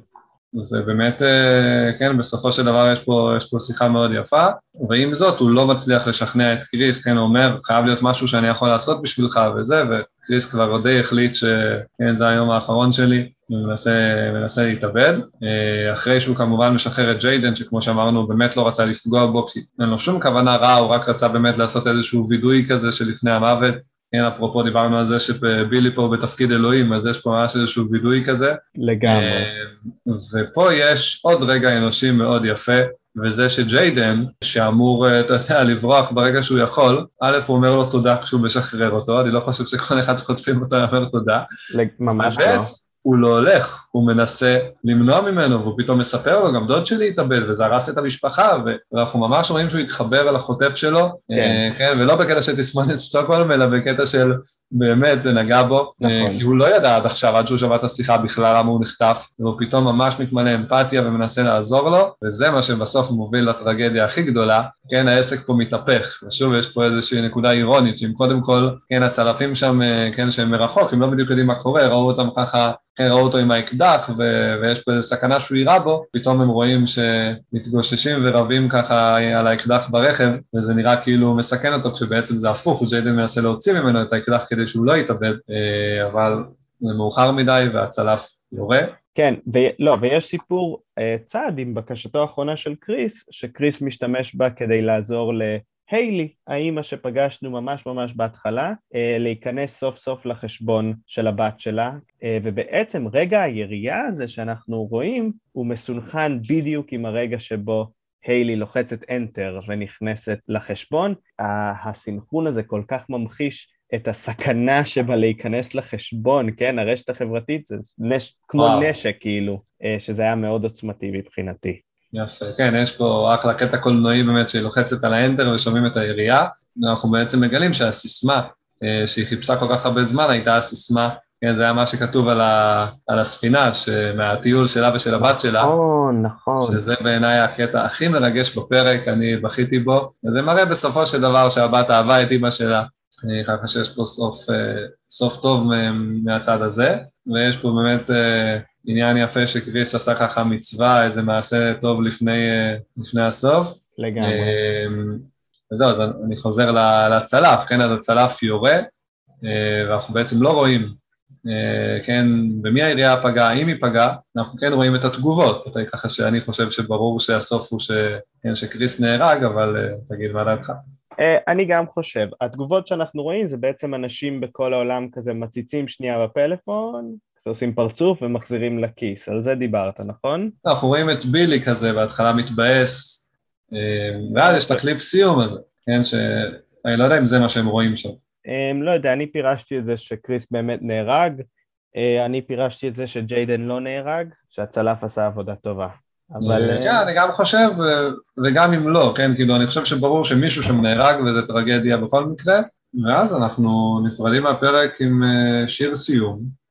ובאמת, אה, כן, בסופו של דבר יש פה, יש פה שיחה מאוד יפה, ועם זאת הוא לא מצליח לשכנע את קריס, כן, הוא אומר, חייב להיות משהו שאני יכול לעשות בשבילך וזה, וקריס כבר די החליט שכן, זה היום האחרון שלי, ומנסה להתאבד, אה, אחרי שהוא כמובן משחרר את ג'יידן, שכמו שאמרנו, הוא באמת לא רצה לפגוע בו, כי אין לו שום כוונה רעה, הוא רק רצה באמת לעשות איזשהו וידוי כזה שלפני המוות, כן, אפרופו דיברנו על זה שבילי פה בתפקיד אלוהים, אז יש פה ממש איזשהו וידוי כזה. לגמרי. אה, ופה יש עוד רגע אנושי מאוד יפה, וזה שג'יידן, שאמור, אה, אתה יודע, לברוח ברגע שהוא יכול, א', הוא אומר לו תודה כשהוא משחרר אותו, אני לא חושב שכל אחד שחוטפים אותו אומר תודה. ממש לא. הוא לא הולך, הוא מנסה למנוע ממנו, והוא פתאום מספר לו, גם דוד שלי התאבד, וזה הרס את המשפחה, ואנחנו ממש רואים שהוא התחבר אל החוטף שלו, כן, אה, כן ולא בקטע של תסמונת סטוקהולם, אלא בקטע של באמת זה נגע בו, אה, נכון. כי הוא לא ידע עד עכשיו, עד שהוא שמע את השיחה בכלל למה הוא נחטף, והוא פתאום ממש מתמלא אמפתיה ומנסה לעזור לו, וזה מה שבסוף מוביל לטרגדיה הכי גדולה, כן, העסק פה מתהפך, ושוב יש פה איזושהי נקודה אירונית, שאם קודם כל, כן, הצלפים שם, אה, כן, שהם מרחוק, הם לא בדיוק יודעים מה קורה, ראו אותם ככה ראו אותו עם האקדח ו- ויש פה איזו סכנה שהוא יירה בו, פתאום הם רואים שמתגוששים ורבים ככה על האקדח ברכב, וזה נראה כאילו מסכן אותו, כשבעצם זה הפוך, ג'יידן מנסה להוציא ממנו את האקדח כדי שהוא לא יתאבד, אה, אבל זה מאוחר מדי והצלף יורה. כן, ו- לא, ויש סיפור uh, צד עם בקשתו האחרונה של קריס, שקריס משתמש בה כדי לעזור ל... היילי, האימא שפגשנו ממש ממש בהתחלה, אה, להיכנס סוף סוף לחשבון של הבת שלה, אה, ובעצם רגע הירייה הזה שאנחנו רואים הוא מסונכן בדיוק עם הרגע שבו היילי לוחצת Enter ונכנסת לחשבון. הסנכרון הזה כל כך ממחיש את הסכנה שבה להיכנס לחשבון, כן? הרשת החברתית זה נש... כמו וואו. נשק כאילו, אה, שזה היה מאוד עוצמתי מבחינתי. יפה, כן, יש פה אחלה קטע קולנועי באמת שהיא לוחצת על האנטר ושומעים את הירייה, ואנחנו בעצם מגלים שהסיסמה אה, שהיא חיפשה כל כך הרבה זמן הייתה הסיסמה, כן, זה היה מה שכתוב על, ה, על הספינה, מהטיול שלה ושל הבת שלה. נכון, נכון. שזה בעיניי הקטע הכי מרגש בפרק, אני בכיתי בו, וזה מראה בסופו של דבר שהבת אהבה את אימא שלה, אה, ככה שיש פה סוף, אה, סוף טוב מהצד הזה, ויש פה באמת עניין יפה שקריס עשה ככה מצווה, איזה מעשה טוב לפני, לפני הסוף. לגמרי. אמ, וזהו, אז אני חוזר לצלף, כן, אז הצלף יורה, אה, ואנחנו בעצם לא רואים, אה, כן, במי העירייה פגעה, אם היא פגעה, אנחנו כן רואים את התגובות? ככה שאני חושב שברור שהסוף הוא ש... כן, שקריס נהרג, אבל אה, תגיד מה דעתך. אה, אני גם חושב, התגובות שאנחנו רואים זה בעצם אנשים בכל העולם כזה מציצים שנייה בפלאפון, עושים פרצוף ומחזירים לכיס, על זה דיברת, נכון? אנחנו רואים את בילי כזה, בהתחלה מתבאס, אה, ואז יש את הקליפ סיום הזה, כן, שאני לא יודע אם זה מה שהם רואים שם. Um, לא יודע, אני פירשתי את זה שקריס באמת נהרג, uh, אני פירשתי את זה שג'יידן לא נהרג, שהצלף עשה עבודה טובה. אבל... אה, כן, אני גם חושב, וגם אם לא, כן, כאילו, אני חושב שברור שמישהו שם נהרג וזה טרגדיה בכל מקרה, ואז אנחנו נפרדים מהפרק עם אה, שיר סיום, אה,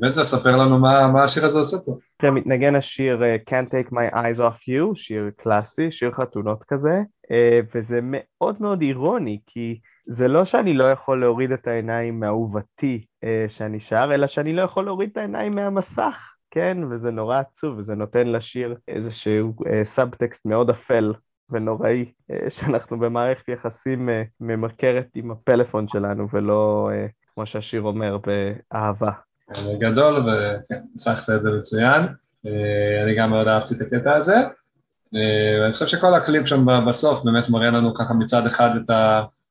באמת לספר לנו מה, השיר הזה עושה פה. כן, מתנגן השיר uh, Can't Take My Eyes Off You, שיר קלאסי, שיר חתונות כזה, uh, וזה מאוד מאוד אירוני, כי זה לא שאני לא יכול להוריד את העיניים מאהובתי שאני שר, אלא שאני לא יכול להוריד את העיניים מהמסך, כן? וזה נורא עצוב, וזה נותן לשיר איזשהו uh, סאבטקסט מאוד אפל ונוראי, uh, שאנחנו במערכת יחסים uh, ממכרת עם הפלאפון שלנו, ולא, uh, כמו שהשיר אומר, באהבה. גדול, וכן, ניסחת את זה מצוין. אה, אני גם מאוד אהבתי את הקטע הזה. אה, ואני חושב שכל הקליפ שם בסוף באמת מראה לנו ככה מצד אחד את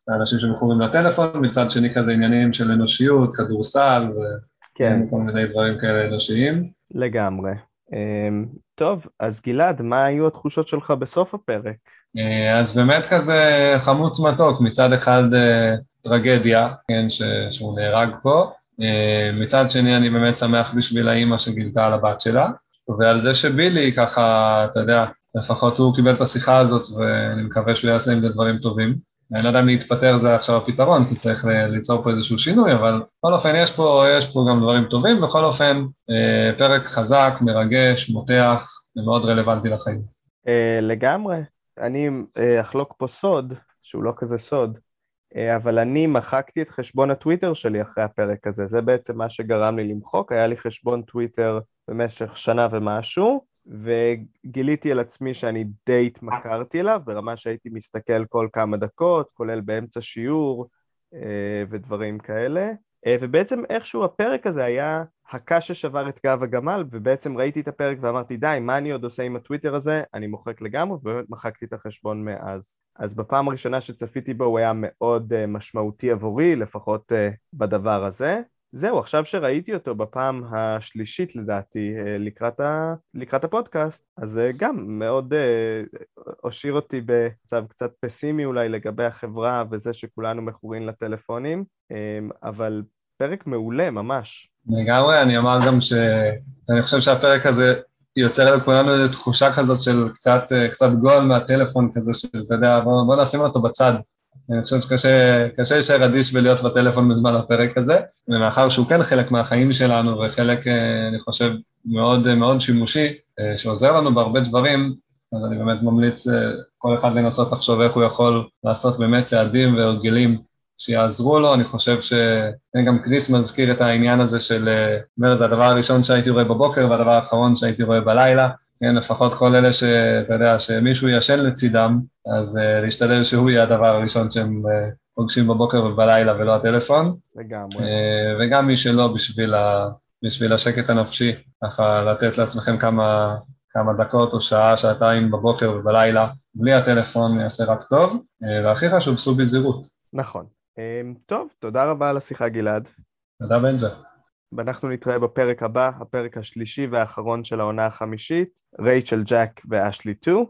האנשים שמכורים לטלפון, מצד שני כזה עניינים של אנושיות, כדורסל, כן, וכל מיני דברים כאלה אנושיים. לגמרי. Um, טוב, אז גלעד, מה היו התחושות שלך בסוף הפרק? אה, אז באמת כזה חמוץ מתוק, מצד אחד אה, טרגדיה, כן, ש, שהוא נהרג פה, אה, מצד שני אני באמת שמח בשביל האימא שגילתה על הבת שלה, ועל זה שבילי ככה, אתה יודע, לפחות הוא קיבל את השיחה הזאת ואני מקווה שהוא יעשה עם זה דברים טובים. אני לא יודע אם להתפטר זה עכשיו הפתרון, כי צריך ליצור פה איזשהו שינוי, אבל בכל אופן יש פה, יש פה גם דברים טובים, בכל אופן פרק חזק, מרגש, מותח, ומאוד רלוונטי לחיים. לגמרי. אני אחלוק פה סוד, שהוא לא כזה סוד, אבל אני מחקתי את חשבון הטוויטר שלי אחרי הפרק הזה, זה בעצם מה שגרם לי למחוק, היה לי חשבון טוויטר במשך שנה ומשהו, וגיליתי על עצמי שאני די התמכרתי אליו, ברמה שהייתי מסתכל כל כמה דקות, כולל באמצע שיעור ודברים כאלה, ובעצם איכשהו הפרק הזה היה הקש ששבר את גב הגמל, ובעצם ראיתי את הפרק ואמרתי, די, מה אני עוד עושה עם הטוויטר הזה? אני מוחק לגמרי, ובאמת מחקתי את החשבון מאז. אז בפעם הראשונה שצפיתי בו הוא היה מאוד uh, משמעותי עבורי, לפחות בדבר הזה. זהו, עכשיו שראיתי אותו בפעם השלישית לדעתי uh, לקראת, ה... לקראת הפודקאסט, אז uh, גם מאוד הושאיר אותי בצו קצת פסימי אולי לגבי החברה וזה שכולנו מכורים לטלפונים, um, אבל פרק מעולה ממש. לגמרי, אני אומר גם שאני חושב שהפרק הזה יוצר לכולנו איזו תחושה כזאת של קצת, קצת גול מהטלפון כזה, שאתה יודע, בוא, בוא נשים אותו בצד. אני חושב שקשה להישאר אדיש ולהיות בטלפון בזמן הפרק הזה, ומאחר שהוא כן חלק מהחיים שלנו וחלק, אני חושב, מאוד מאוד שימושי, שעוזר לנו בהרבה דברים, אז אני באמת ממליץ כל אחד לנסות לחשוב איך הוא יכול לעשות באמת צעדים והרגלים שיעזרו לו, אני חושב שגם קריס מזכיר את העניין הזה של, אומר, זה הדבר הראשון שהייתי רואה בבוקר והדבר האחרון שהייתי רואה בלילה, כן, לפחות כל אלה שאתה יודע, שמישהו ישן לצידם, אז uh, להשתדל שהוא יהיה הדבר הראשון שהם uh, פוגשים בבוקר ובלילה ולא הטלפון. לגמרי. Uh, וגם מי שלא, בשביל, ה, בשביל השקט הנפשי, ככה לתת לעצמכם כמה, כמה דקות או שעה, שעתיים בבוקר ובלילה, בלי הטלפון יעשה רק טוב, uh, והכי חשוב, סעו בזהירות. נכון. טוב, תודה רבה על השיחה גלעד. תודה בנג'ה. ואנחנו נתראה בפרק הבא, הפרק השלישי והאחרון של העונה החמישית, רייצ'ל ג'ק ואשלי 2.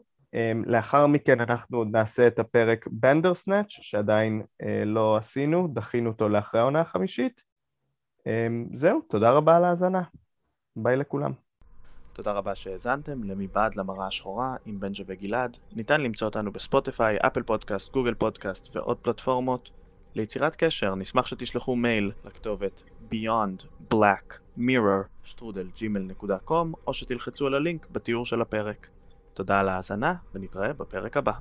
לאחר מכן אנחנו עוד נעשה את הפרק בנדרסנאץ' שעדיין לא עשינו, דחינו אותו לאחרי העונה החמישית. זהו, תודה רבה על ההאזנה. ביי לכולם. תודה רבה שהאזנתם ל"מבעד למראה השחורה" עם בנג'ה וגלעד. ניתן למצוא אותנו בספוטיפיי, אפל פודקאסט, גוגל פודקאסט ועוד פלטפורמות. ליצירת קשר נשמח שתשלחו מייל לכתובת beyondblackmirror.gmail.com או שתלחצו על הלינק בתיאור של הפרק. תודה על ההאזנה ונתראה בפרק הבא.